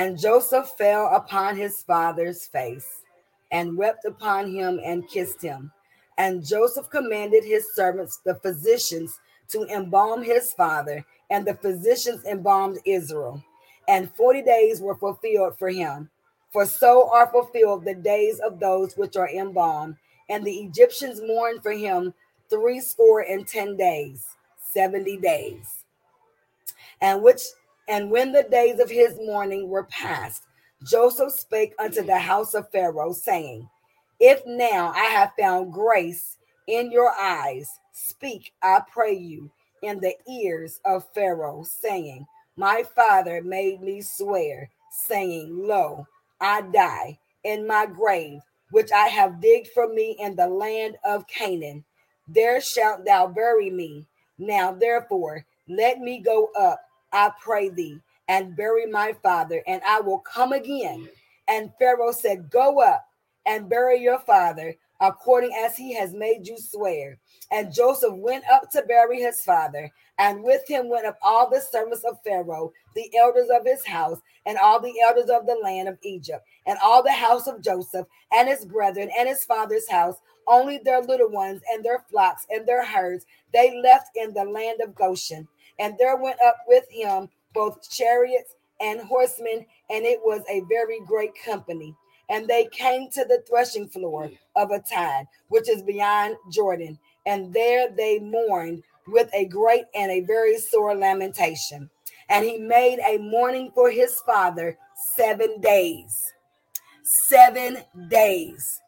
And Joseph fell upon his father's face and wept upon him and kissed him. And Joseph commanded his servants, the physicians, to embalm his father, and the physicians embalmed Israel. And 40 days were fulfilled for him. For so are fulfilled the days of those which are embalmed. And the Egyptians mourned for him three score and ten days, 70 days. And which and when the days of his mourning were past, Joseph spake unto the house of Pharaoh, saying, if now I have found grace in your eyes, speak, I pray you, in the ears of Pharaoh, saying, My father made me swear, saying, Lo, I die in my grave, which I have digged for me in the land of Canaan. There shalt thou bury me. Now, therefore, let me go up, I pray thee, and bury my father, and I will come again. And Pharaoh said, Go up and bury your father according as he has made you swear. And Joseph went up to bury his father, and with him went up all the servants of Pharaoh, the elders of his house, and all the elders of the land of Egypt, and all the house of Joseph, and his brethren, and his father's house, only their little ones, and their flocks, and their herds, they left in the land of Goshen. And there went up with him both chariots and horsemen, and it was a very great company and they came to the threshing floor of Atad, which is beyond Jordan. And there they mourned with a great and a very sore lamentation. And he made a mourning for his father seven days. Seven days.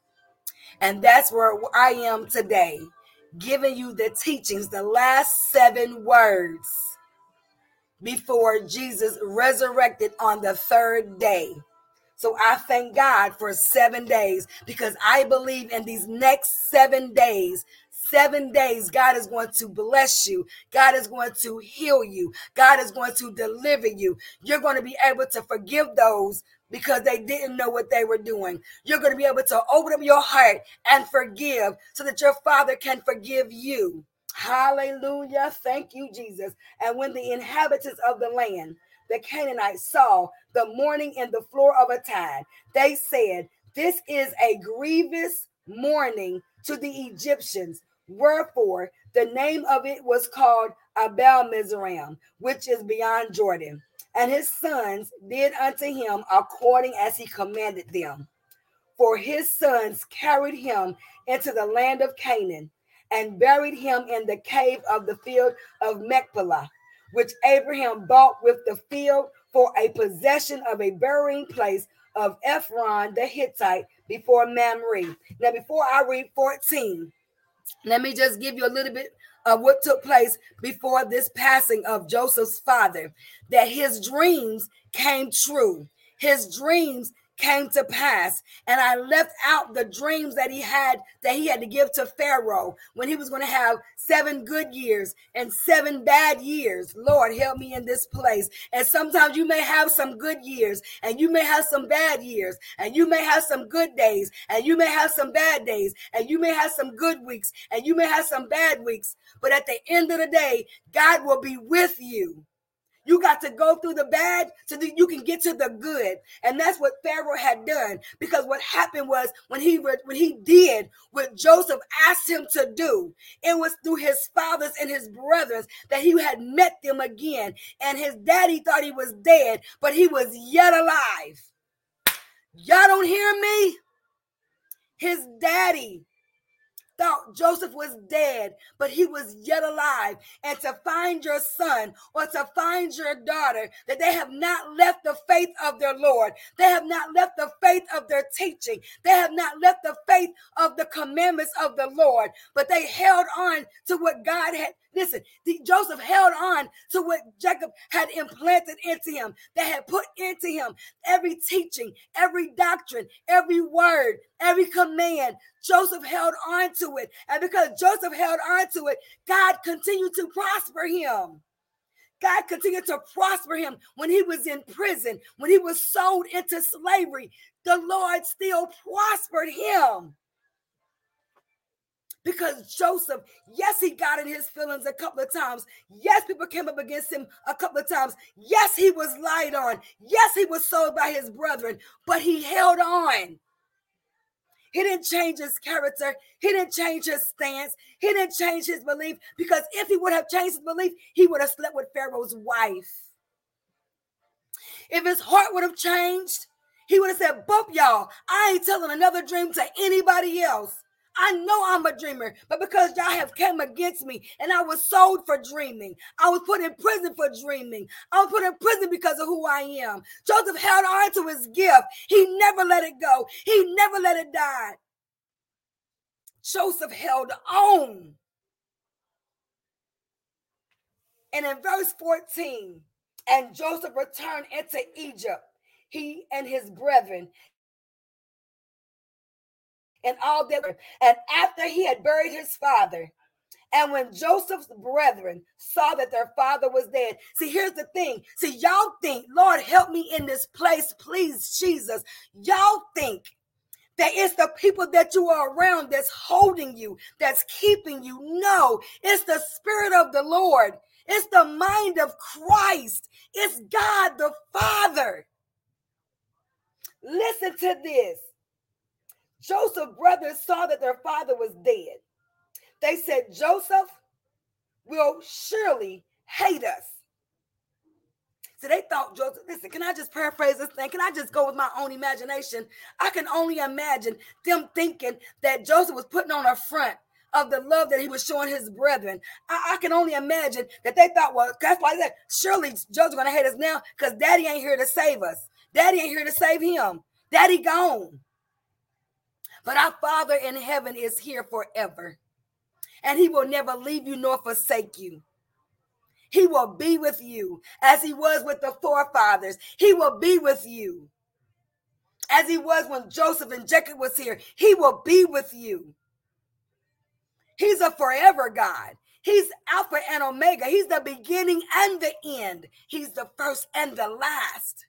And that's where I am today, giving you the teachings, the last seven words before Jesus resurrected on the third day. So I thank God for seven days because I believe in these next seven days, seven days, God is going to bless you. God is going to heal you. God is going to deliver you. You're going to be able to forgive those because they didn't know what they were doing. You're going to be able to open up your heart and forgive so that your Father can forgive you. Hallelujah. Thank you, Jesus. And when the inhabitants of the land, the Canaanites saw the mourning in the floor of Atad. They said, This is a grievous mourning to the Egyptians. Wherefore, the name of it was called Abel Mizraim, which is beyond Jordan. And his sons did unto him according as he commanded them. For his sons carried him into the land of Canaan and buried him in the cave of the field of Machpelah which Abraham bought with the field for a possession of a burying place of Ephron the Hittite before Mamre. Now, before I read 14, let me just give you a little bit of what took place before this passing of Joseph's father, that his dreams came true. His dreams came to pass and i left out the dreams that he had that he had to give to pharaoh when he was going to have seven good years and seven bad years. Lord help me in this place. And sometimes you may have some good years and you may have some bad years and you may have some good days and you may have some bad days and you may have some good weeks and you may have some bad weeks. But at the end of the day god will be with you you got to go through the bad so that you can get to the good. And that's what Pharaoh had done. Because what happened was when he when he did what Joseph asked him to do, it was through his fathers and his brothers that he had met them again. And his daddy thought he was dead, but he was yet alive. Y'all don't hear me? His daddy thought Joseph was dead, but he was yet alive. And to find your son or to find your daughter, that they have not left the faith of their Lord, they have not left the faith of their teaching, they have not left the faith of the commandments of the Lord, but they held on to what God had Listen, the, Joseph held on to what Jacob had implanted into him, that had put into him every teaching, every doctrine, every word, every command. Joseph held on to it. And because Joseph held on to it, God continued to prosper him. God continued to prosper him when he was in prison, when he was sold into slavery. The Lord still prospered him because Joseph, yes, he got in his feelings a couple of times. Yes, people came up against him a couple of times. Yes, he was lied on. Yes, he was sold by his brethren, but he held on. He didn't change his character. He didn't change his stance. He didn't change his belief because if he would have changed his belief, he would have slept with Pharaoh's wife. If his heart would have changed, he would have said, Both y'all, I ain't telling another dream to anybody else. I know I'm a dreamer, but because y'all have came against me and I was sold for dreaming, I was put in prison for dreaming. I was put in prison because of who I am. Joseph held on to his gift. He never let it go. He never let it die. Joseph held on. And in verse 14, and Joseph returned into Egypt, he and his brethren, and all that. And after he had buried his father, and when Joseph's brethren saw that their father was dead, see, here's the thing. See, y'all think, Lord, help me in this place, please, Jesus. Y'all think that it's the people that you are around that's holding you, that's keeping you. No, it's the Spirit of the Lord, it's the mind of Christ, it's God the Father. Listen to this. Joseph's brothers saw that their father was dead. They said, Joseph will surely hate us. So they thought Joseph, listen, can I just paraphrase this thing? Can I just go with my own imagination? I can only imagine them thinking that Joseph was putting on a front of the love that he was showing his brethren. I, I can only imagine that they thought, well, that's why that surely Joseph's gonna hate us now because daddy ain't here to save us. Daddy ain't here to save him. Daddy gone. But our Father in heaven is here forever, and He will never leave you nor forsake you. He will be with you as He was with the forefathers. He will be with you as He was when Joseph and Jacob was here. He will be with you. He's a forever God. He's Alpha and Omega. He's the beginning and the end. He's the first and the last.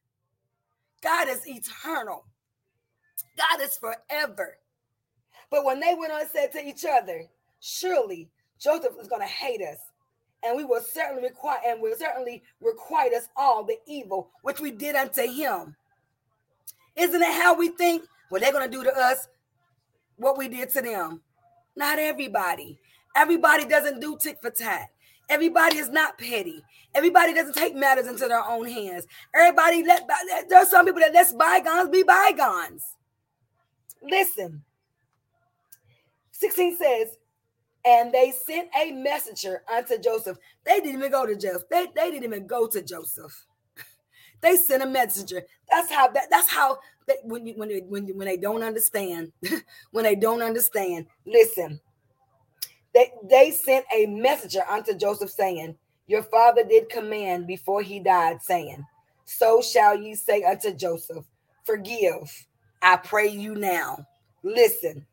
God is eternal. God is forever. But when they went on and said to each other, surely Joseph is going to hate us, and we will certainly require and will certainly requite us all the evil which we did unto him. Isn't it how we think? Well, they're going to do to us what we did to them. Not everybody. Everybody doesn't do tick for tat. Everybody is not petty. Everybody doesn't take matters into their own hands. Everybody let there are some people that let bygones be bygones. Listen, 16 says, and they sent a messenger unto Joseph. They didn't even go to Joseph. They, they didn't even go to Joseph. they sent a messenger. That's how that that's how they, when you, when they, when when they don't understand, when they don't understand, listen. They they sent a messenger unto Joseph saying, Your father did command before he died, saying, So shall ye say unto Joseph, Forgive, I pray you now. Listen,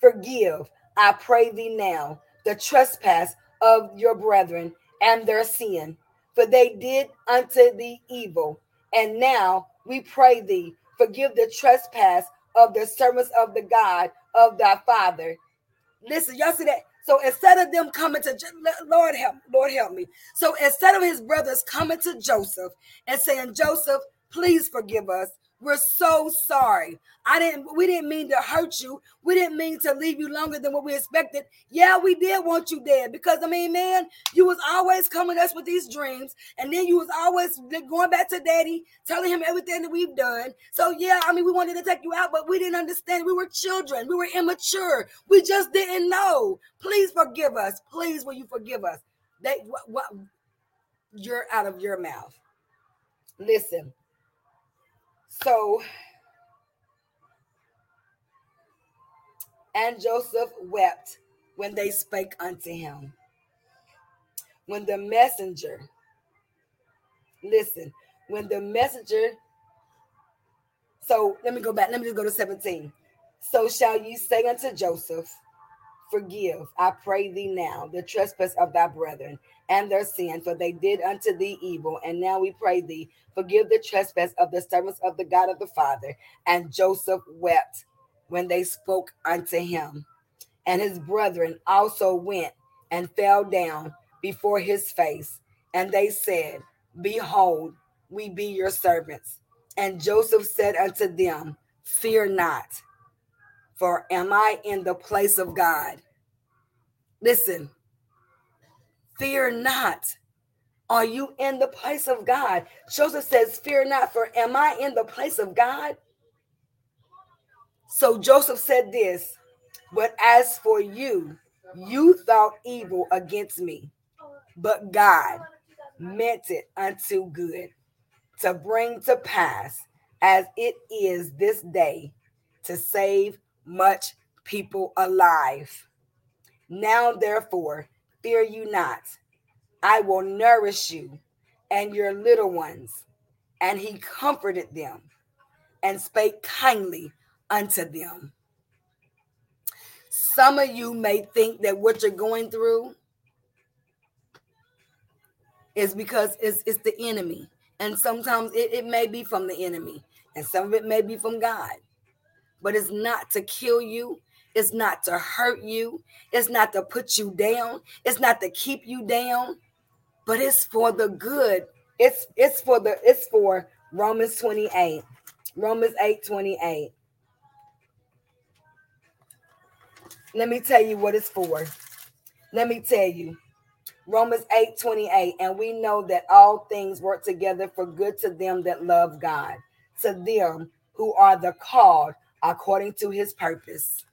Forgive, I pray thee now, the trespass of your brethren and their sin, for they did unto thee evil. And now we pray thee, forgive the trespass of the servants of the God of thy father. Listen, y'all see that? So instead of them coming to Lord help, Lord help me. So instead of his brothers coming to Joseph and saying, Joseph, please forgive us. We're so sorry. I didn't we didn't mean to hurt you. We didn't mean to leave you longer than what we expected. Yeah, we did want you dead because I mean, man, you was always coming us with these dreams, and then you was always going back to daddy, telling him everything that we've done. So yeah, I mean, we wanted to take you out, but we didn't understand. We were children, we were immature, we just didn't know. Please forgive us. Please, will you forgive us? They what, what you're out of your mouth. Listen. So, and Joseph wept when they spake unto him. When the messenger, listen, when the messenger, so let me go back, let me just go to 17. So shall you say unto Joseph, Forgive, I pray thee now, the trespass of thy brethren and their sin, for they did unto thee evil. And now we pray thee, forgive the trespass of the servants of the God of the Father. And Joseph wept when they spoke unto him. And his brethren also went and fell down before his face. And they said, Behold, we be your servants. And Joseph said unto them, Fear not, for am I in the place of God? Listen, Fear not. Are you in the place of God? Joseph says, Fear not, for am I in the place of God? So Joseph said this, but as for you, you thought evil against me, but God meant it unto good to bring to pass as it is this day to save much people alive. Now, therefore, Fear you not. I will nourish you and your little ones. And he comforted them and spake kindly unto them. Some of you may think that what you're going through is because it's, it's the enemy. And sometimes it, it may be from the enemy, and some of it may be from God. But it's not to kill you, it's not to hurt you. It's not to put you down. It's not to keep you down, but it's for the good. It's it's for the it's for Romans 28. Romans 8 28. Let me tell you what it's for. Let me tell you. Romans 8 28. And we know that all things work together for good to them that love God, to them who are the called according to his purpose.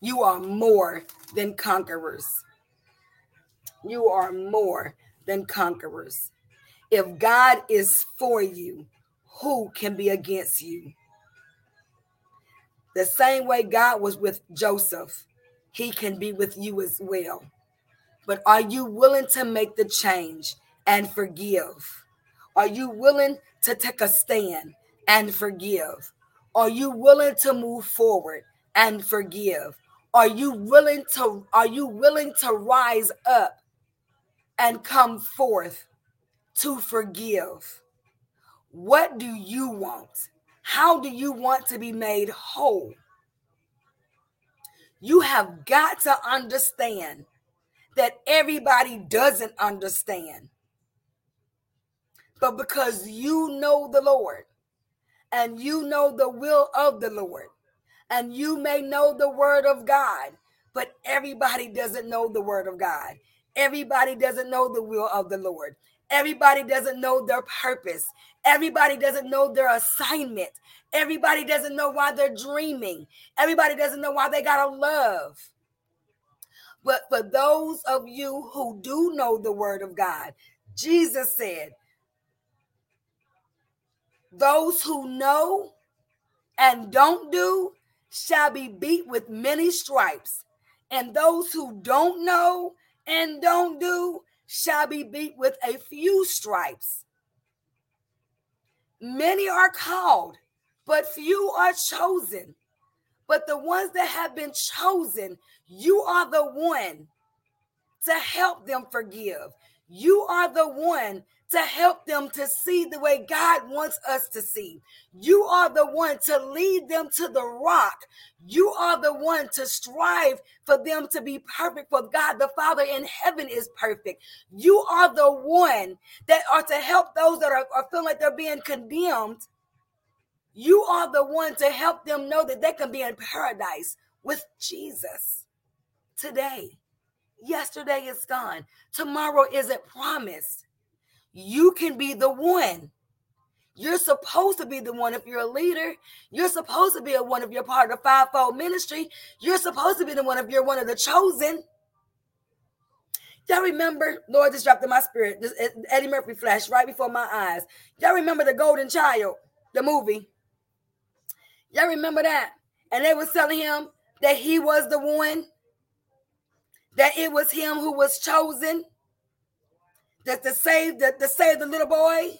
You are more than conquerors. You are more than conquerors. If God is for you, who can be against you? The same way God was with Joseph, he can be with you as well. But are you willing to make the change and forgive? Are you willing to take a stand and forgive? Are you willing to move forward and forgive? Are you willing to are you willing to rise up and come forth to forgive? What do you want? How do you want to be made whole? You have got to understand that everybody doesn't understand. But because you know the Lord and you know the will of the Lord, and you may know the word of God, but everybody doesn't know the word of God. Everybody doesn't know the will of the Lord. Everybody doesn't know their purpose. Everybody doesn't know their assignment. Everybody doesn't know why they're dreaming. Everybody doesn't know why they got to love. But for those of you who do know the word of God, Jesus said, Those who know and don't do, shall be beat with many stripes, and those who don't know and don't do shall be beat with a few stripes. Many are called, but few are chosen. But the ones that have been chosen, you are the one to help them forgive. You are the one to help them to see the way God wants us to see. You are the one to lead them to the rock. You are the one to strive for them to be perfect, for God the Father in heaven is perfect. You are the one that are to help those that are, are feeling like they're being condemned. You are the one to help them know that they can be in paradise with Jesus today. Yesterday is gone. Tomorrow isn't promised. You can be the one. You're supposed to be the one if you're a leader. You're supposed to be a one if you're part of fivefold ministry. You're supposed to be the one if you're one of the chosen. Y'all remember, Lord, this dropped in my spirit. This Eddie Murphy flashed right before my eyes. Y'all remember the Golden Child, the movie? Y'all remember that? And they was telling him that he was the one, that it was him who was chosen that to save the to save the little boy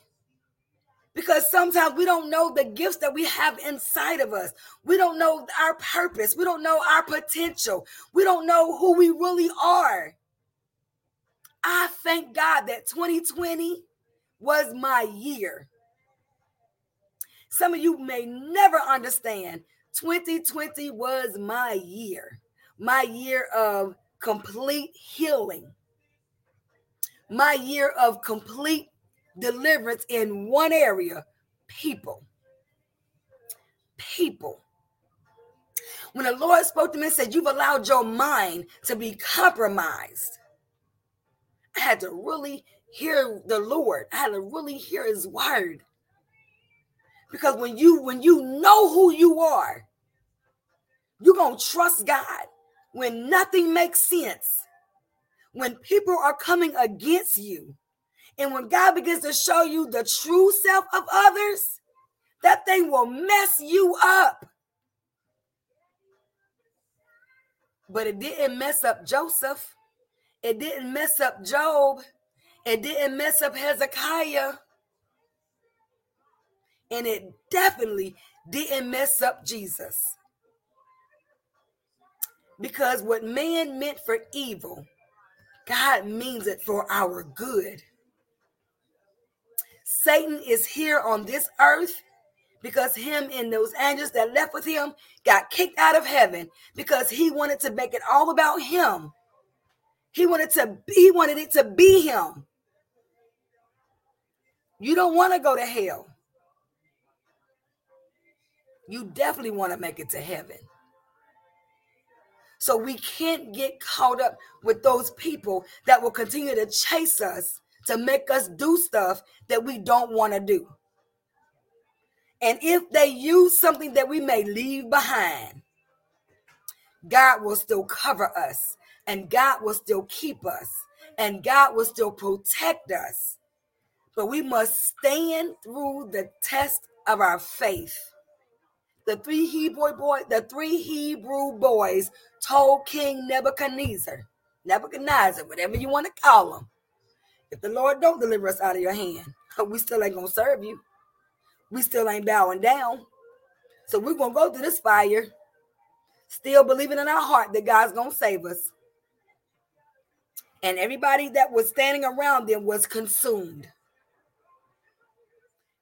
because sometimes we don't know the gifts that we have inside of us. We don't know our purpose. We don't know our potential. We don't know who we really are. I thank God that 2020 was my year. Some of you may never understand. 2020 was my year, my year of complete healing my year of complete deliverance in one area people. People. When the Lord spoke to me and said, You've allowed your mind to be compromised, I had to really hear the Lord. I had to really hear his word. Because when you when you know who you are, you're gonna trust God when nothing makes sense when people are coming against you and when God begins to show you the true self of others, that thing will mess you up. But it didn't mess up Joseph. It didn't mess up Job. It didn't mess up Hezekiah. And it definitely didn't mess up Jesus. Because what man meant for evil, God means it for our good. Satan is here on this earth because him and those angels that left with him got kicked out of heaven because he wanted to make it all about him. He wanted to he wanted it to be him. You don't want to go to hell. You definitely want to make it to heaven. So we can't get caught up with those people that will continue to chase us to make us do stuff that we don't want to do. And if they use something that we may leave behind, God will still cover us and God will still keep us and God will still protect us. But we must stand through the test of our faith the three Hebrew boy, the three Hebrew boys told King Nebuchadnezzar, Nebuchadnezzar, whatever you want to call him, if the Lord don't deliver us out of your hand, we still ain't gonna serve you. We still ain't bowing down. So we're gonna go through this fire, still believing in our heart that God's gonna save us. And everybody that was standing around them was consumed.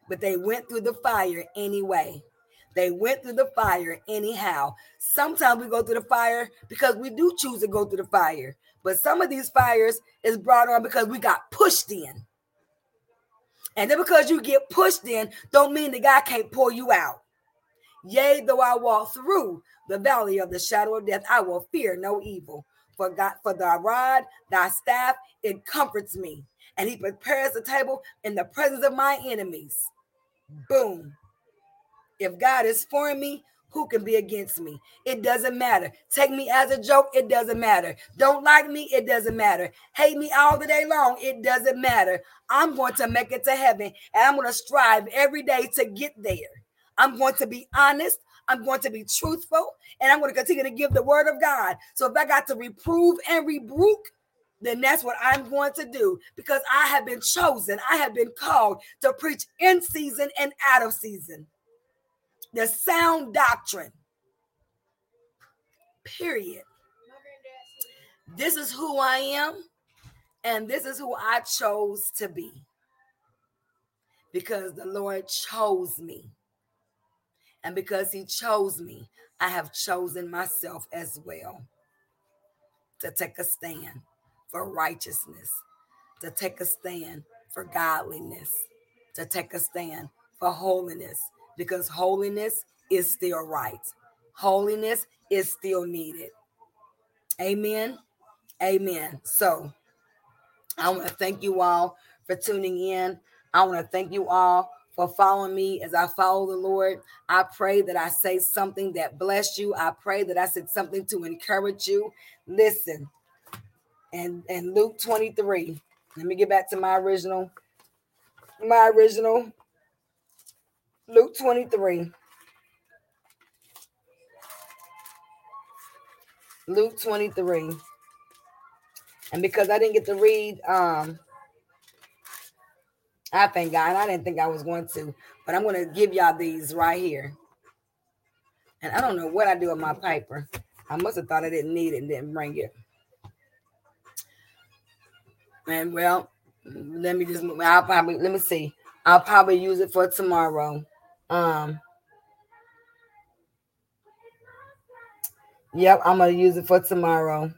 But they went through the fire anyway. They went through the fire anyhow. Sometimes we go through the fire because we do choose to go through the fire. But some of these fires is brought on because we got pushed in. And then because you get pushed in, don't mean the God can't pull you out. Yea, though I walk through the valley of the shadow of death, I will fear no evil. For God, for thy rod, thy staff, it comforts me. And he prepares the table in the presence of my enemies. Boom. If God is for me, who can be against me? It doesn't matter. Take me as a joke, it doesn't matter. Don't like me, it doesn't matter. Hate me all the day long, it doesn't matter. I'm going to make it to heaven and I'm going to strive every day to get there. I'm going to be honest. I'm going to be truthful and I'm going to continue to give the word of God. So if I got to reprove and rebuke, then that's what I'm going to do because I have been chosen. I have been called to preach in season and out of season the sound doctrine. Period. This is who I am, and this is who I chose to be. because the Lord chose me. And because he chose me, I have chosen myself as well to take a stand for righteousness, to take a stand for godliness, to take a stand for holiness, because holiness is still right. Holiness is still needed. Amen. Amen. So I want to thank you all for tuning in. I want to thank you all for following me as I follow the Lord. I pray that I say something that bless you. I pray that I said something to encourage you. Listen, and and Luke 23. Let me get back to my original, my original Luke 23. Luke 23. And because I didn't get to read um I thank God. I didn't think I was going to, but I'm going to give y'all these right here. And I don't know what I do with my paper. I must have thought I didn't need it and didn't bring it. And well, let me just I'll probably let me see. I'll probably use it for tomorrow. Um Yep, I'm gonna use it for tomorrow.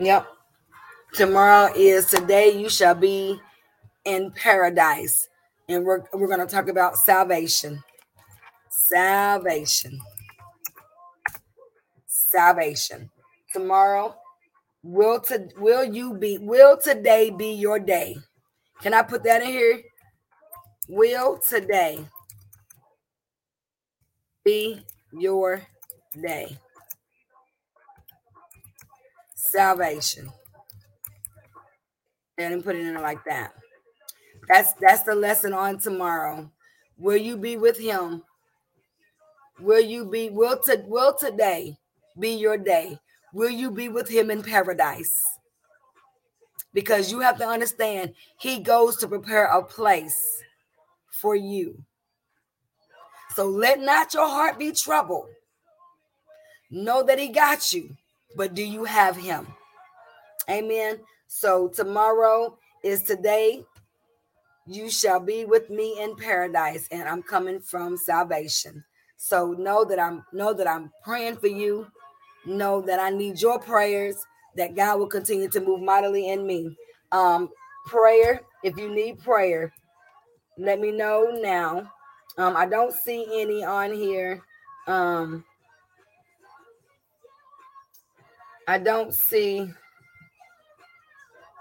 Yep. Tomorrow is today you shall be in paradise. And we're, we're going to talk about salvation. Salvation. Salvation. Tomorrow, will to will you be will today be your day? Can I put that in here? Will today be your day? salvation. And put it in like that. That's that's the lesson on tomorrow. Will you be with him? Will you be will to will today be your day? Will you be with him in paradise? Because you have to understand he goes to prepare a place for you. So let not your heart be troubled. Know that he got you but do you have him? Amen. So tomorrow is today. You shall be with me in paradise, and I'm coming from salvation. So know that I'm know that I'm praying for you. Know that I need your prayers. That God will continue to move mightily in me. Um, prayer. If you need prayer, let me know now. Um, I don't see any on here. Um, I don't see.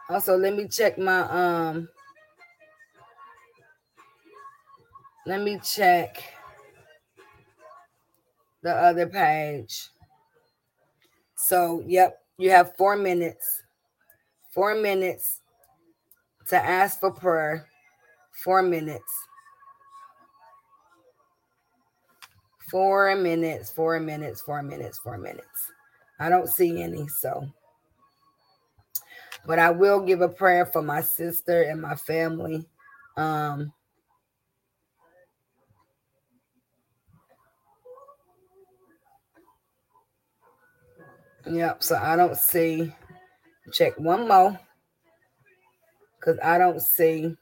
Also, let me check my um. Let me check the other page. So, yep, you have four minutes. Four minutes to ask for prayer. Four minutes. Four minutes, four minutes, four minutes, four minutes. I don't see any. So, but I will give a prayer for my sister and my family. Um, Yep. So I don't see. Check one more. Because I don't see.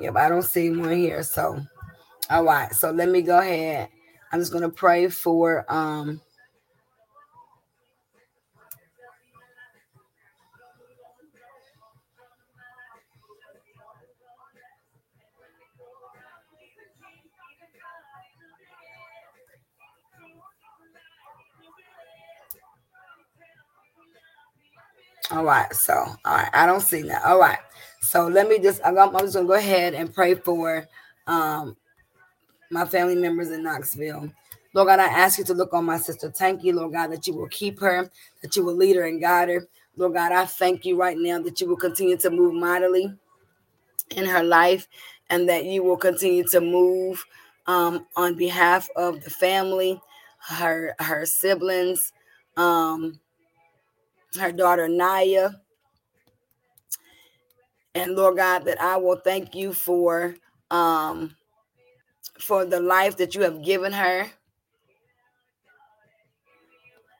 Yep, I don't see one here. So, all right. So let me go ahead. I'm just gonna pray for um All right, so all right, I don't see that. All right, so let me just I'm, just gonna go ahead and pray for um my family members in Knoxville. Lord God, I ask you to look on my sister Tanky, Lord God, that you will keep her, that you will lead her and guide her. Lord God, I thank you right now that you will continue to move mightily in her life and that you will continue to move um, on behalf of the family, her her siblings, um, her daughter Naya. And Lord God, that I will thank you for um for the life that you have given her.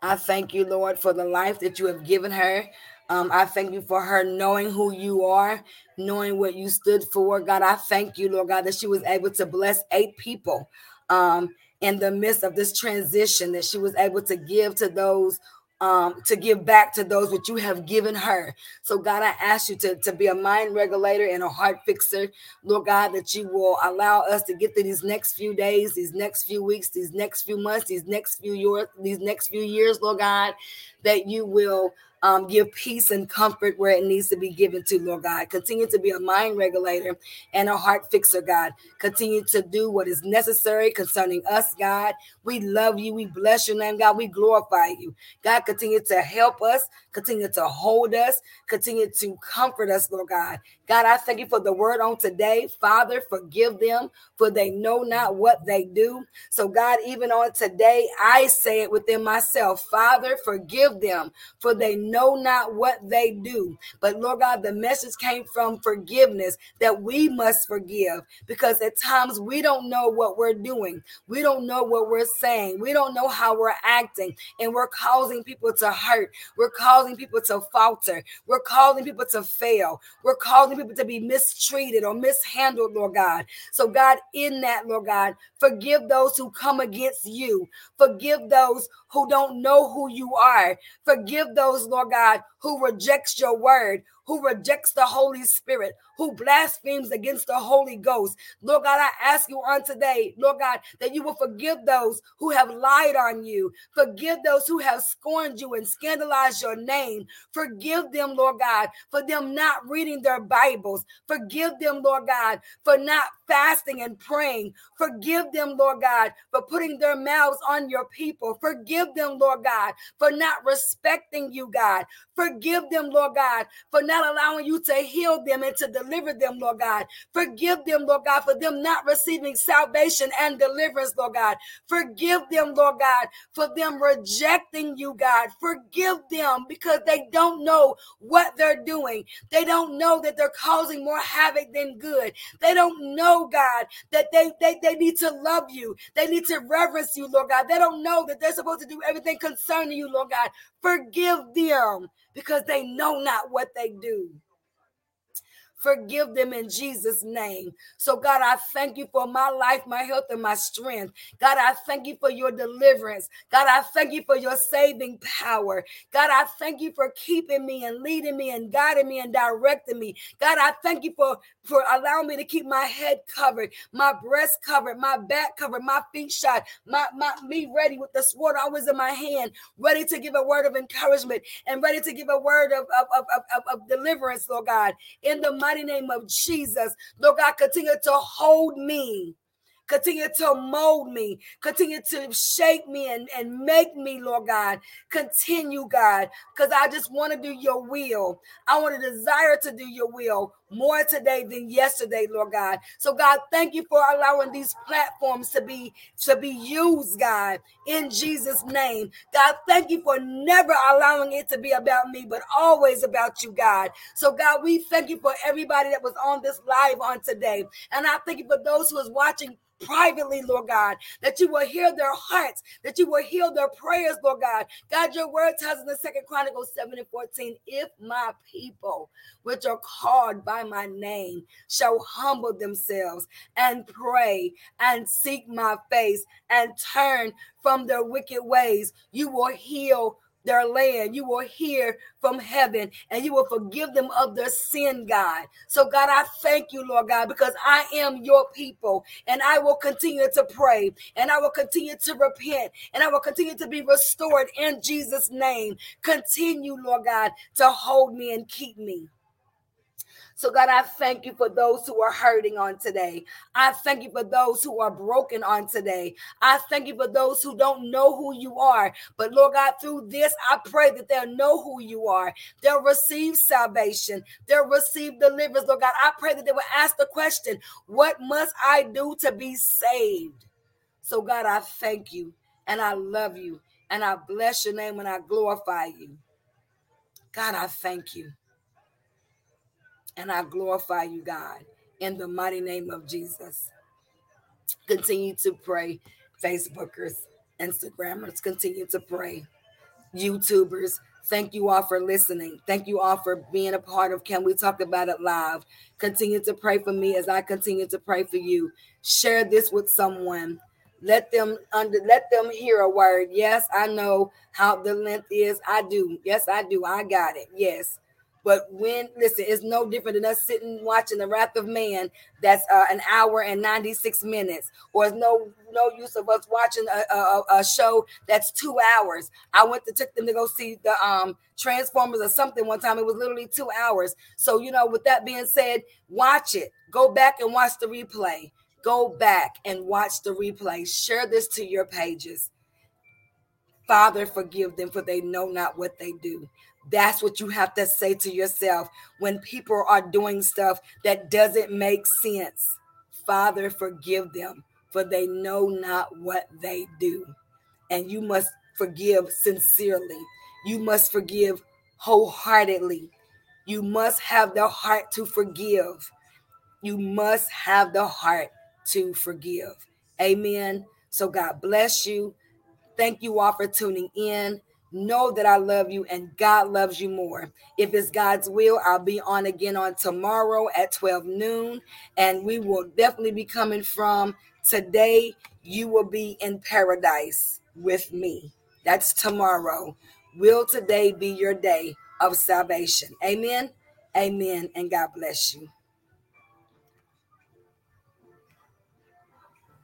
I thank you, Lord, for the life that you have given her. Um, I thank you for her knowing who you are, knowing what you stood for. God, I thank you, Lord God, that she was able to bless eight people um, in the midst of this transition, that she was able to give to those um, to give back to those which you have given her. So, God, I ask you to, to be a mind regulator and a heart fixer. Lord God, that you will allow us to get through these next few days, these next few weeks, these next few months, these next few years, these next few years, Lord God, that you will um, give peace and comfort where it needs to be given to, Lord God. Continue to be a mind regulator and a heart fixer, God. Continue to do what is necessary concerning us, God. We love you. We bless your name, God. We glorify you. God, continue to help us, continue to hold us, continue to comfort us, Lord God. God, I thank you for the word on today. Father, forgive them, for they know not what they do. So, God, even on today, I say it within myself Father, forgive them, for they know not what they do. But, Lord God, the message came from forgiveness that we must forgive because at times we don't know what we're doing. We don't know what we're saying. We don't know how we're acting. And we're causing people to hurt. We're causing people to falter. We're causing people to fail. We're causing people to be mistreated or mishandled, Lord God. So, God, in that, Lord God, forgive those who come against you. Forgive those who don't know who you are. Forgive those, Lord God, who rejects your word, who rejects the Holy Spirit, who blasphemes against the Holy Ghost. Lord God, I ask you on today, Lord God, that you will forgive those who have lied on you. Forgive those who have scorned you and scandalized your name. Forgive them, Lord God, for them not reading their Bibles. Forgive them, Lord God, for not fasting and praying. Forgive them, Lord God, for putting their mouths on your people. Forgive them, Lord God, for not respecting you, God. Forgive them, Lord God, for not allowing you to heal them and to deliver them, Lord God. Forgive them, Lord God, for them not receiving salvation and deliverance, Lord God. Forgive them, Lord God, for them rejecting you, God. Forgive them because they don't know what they're doing. They don't know that they're causing more havoc than good. They don't know, God, that they, they, they need to love you. They need to reverence you, Lord God. They don't know that they're supposed to do everything concerning you, Lord God. Forgive them because they know not what they do. Forgive them in Jesus' name. So, God, I thank you for my life, my health, and my strength. God, I thank you for your deliverance. God, I thank you for your saving power. God, I thank you for keeping me and leading me and guiding me and directing me. God, I thank you for, for allowing me to keep my head covered, my breast covered, my back covered, my feet shot, my, my me ready with the sword always in my hand, ready to give a word of encouragement and ready to give a word of, of, of, of, of deliverance, Lord God. In the mighty mighty name of Jesus. Lord God, continue to hold me. Continue to mold me. Continue to shape me and, and make me, Lord God. Continue, God, because I just want to do your will. I want to desire to do your will more today than yesterday, Lord God. So, God, thank you for allowing these platforms to be to be used, God, in Jesus' name. God, thank you for never allowing it to be about me, but always about you, God. So, God, we thank you for everybody that was on this live on today. And I thank you for those who is watching privately, Lord God, that you will hear their hearts, that you will heal their prayers, Lord God. God, your word tells in the second Chronicles 7 and 14, if my people, which are called by my name, shall humble themselves and pray and seek my face and turn from their wicked ways, you will heal their land. You will hear from heaven and you will forgive them of their sin, God. So, God, I thank you, Lord God, because I am your people and I will continue to pray and I will continue to repent and I will continue to be restored in Jesus' name. Continue, Lord God, to hold me and keep me. So, God, I thank you for those who are hurting on today. I thank you for those who are broken on today. I thank you for those who don't know who you are. But, Lord God, through this, I pray that they'll know who you are. They'll receive salvation. They'll receive deliverance. Lord God, I pray that they will ask the question, What must I do to be saved? So, God, I thank you and I love you and I bless your name and I glorify you. God, I thank you. And I glorify you, God, in the mighty name of Jesus. Continue to pray, Facebookers, Instagrammers, continue to pray, YouTubers. Thank you all for listening. Thank you all for being a part of Can We Talk About It Live. Continue to pray for me as I continue to pray for you. Share this with someone. Let them under let them hear a word. Yes, I know how the length is. I do. Yes, I do. I got it. Yes. But when listen, it's no different than us sitting watching the Wrath of Man. That's uh, an hour and ninety six minutes, or it's no no use of us watching a, a, a, show that's two hours. I went to took them to go see the um Transformers or something one time. It was literally two hours. So you know, with that being said, watch it. Go back and watch the replay. Go back and watch the replay. Share this to your pages. Father, forgive them, for they know not what they do. That's what you have to say to yourself when people are doing stuff that doesn't make sense. Father, forgive them, for they know not what they do. And you must forgive sincerely. You must forgive wholeheartedly. You must have the heart to forgive. You must have the heart to forgive. Amen. So God bless you. Thank you all for tuning in. Know that I love you and God loves you more. If it's God's will, I'll be on again on tomorrow at 12 noon. And we will definitely be coming from today. You will be in paradise with me. That's tomorrow. Will today be your day of salvation? Amen. Amen. And God bless you.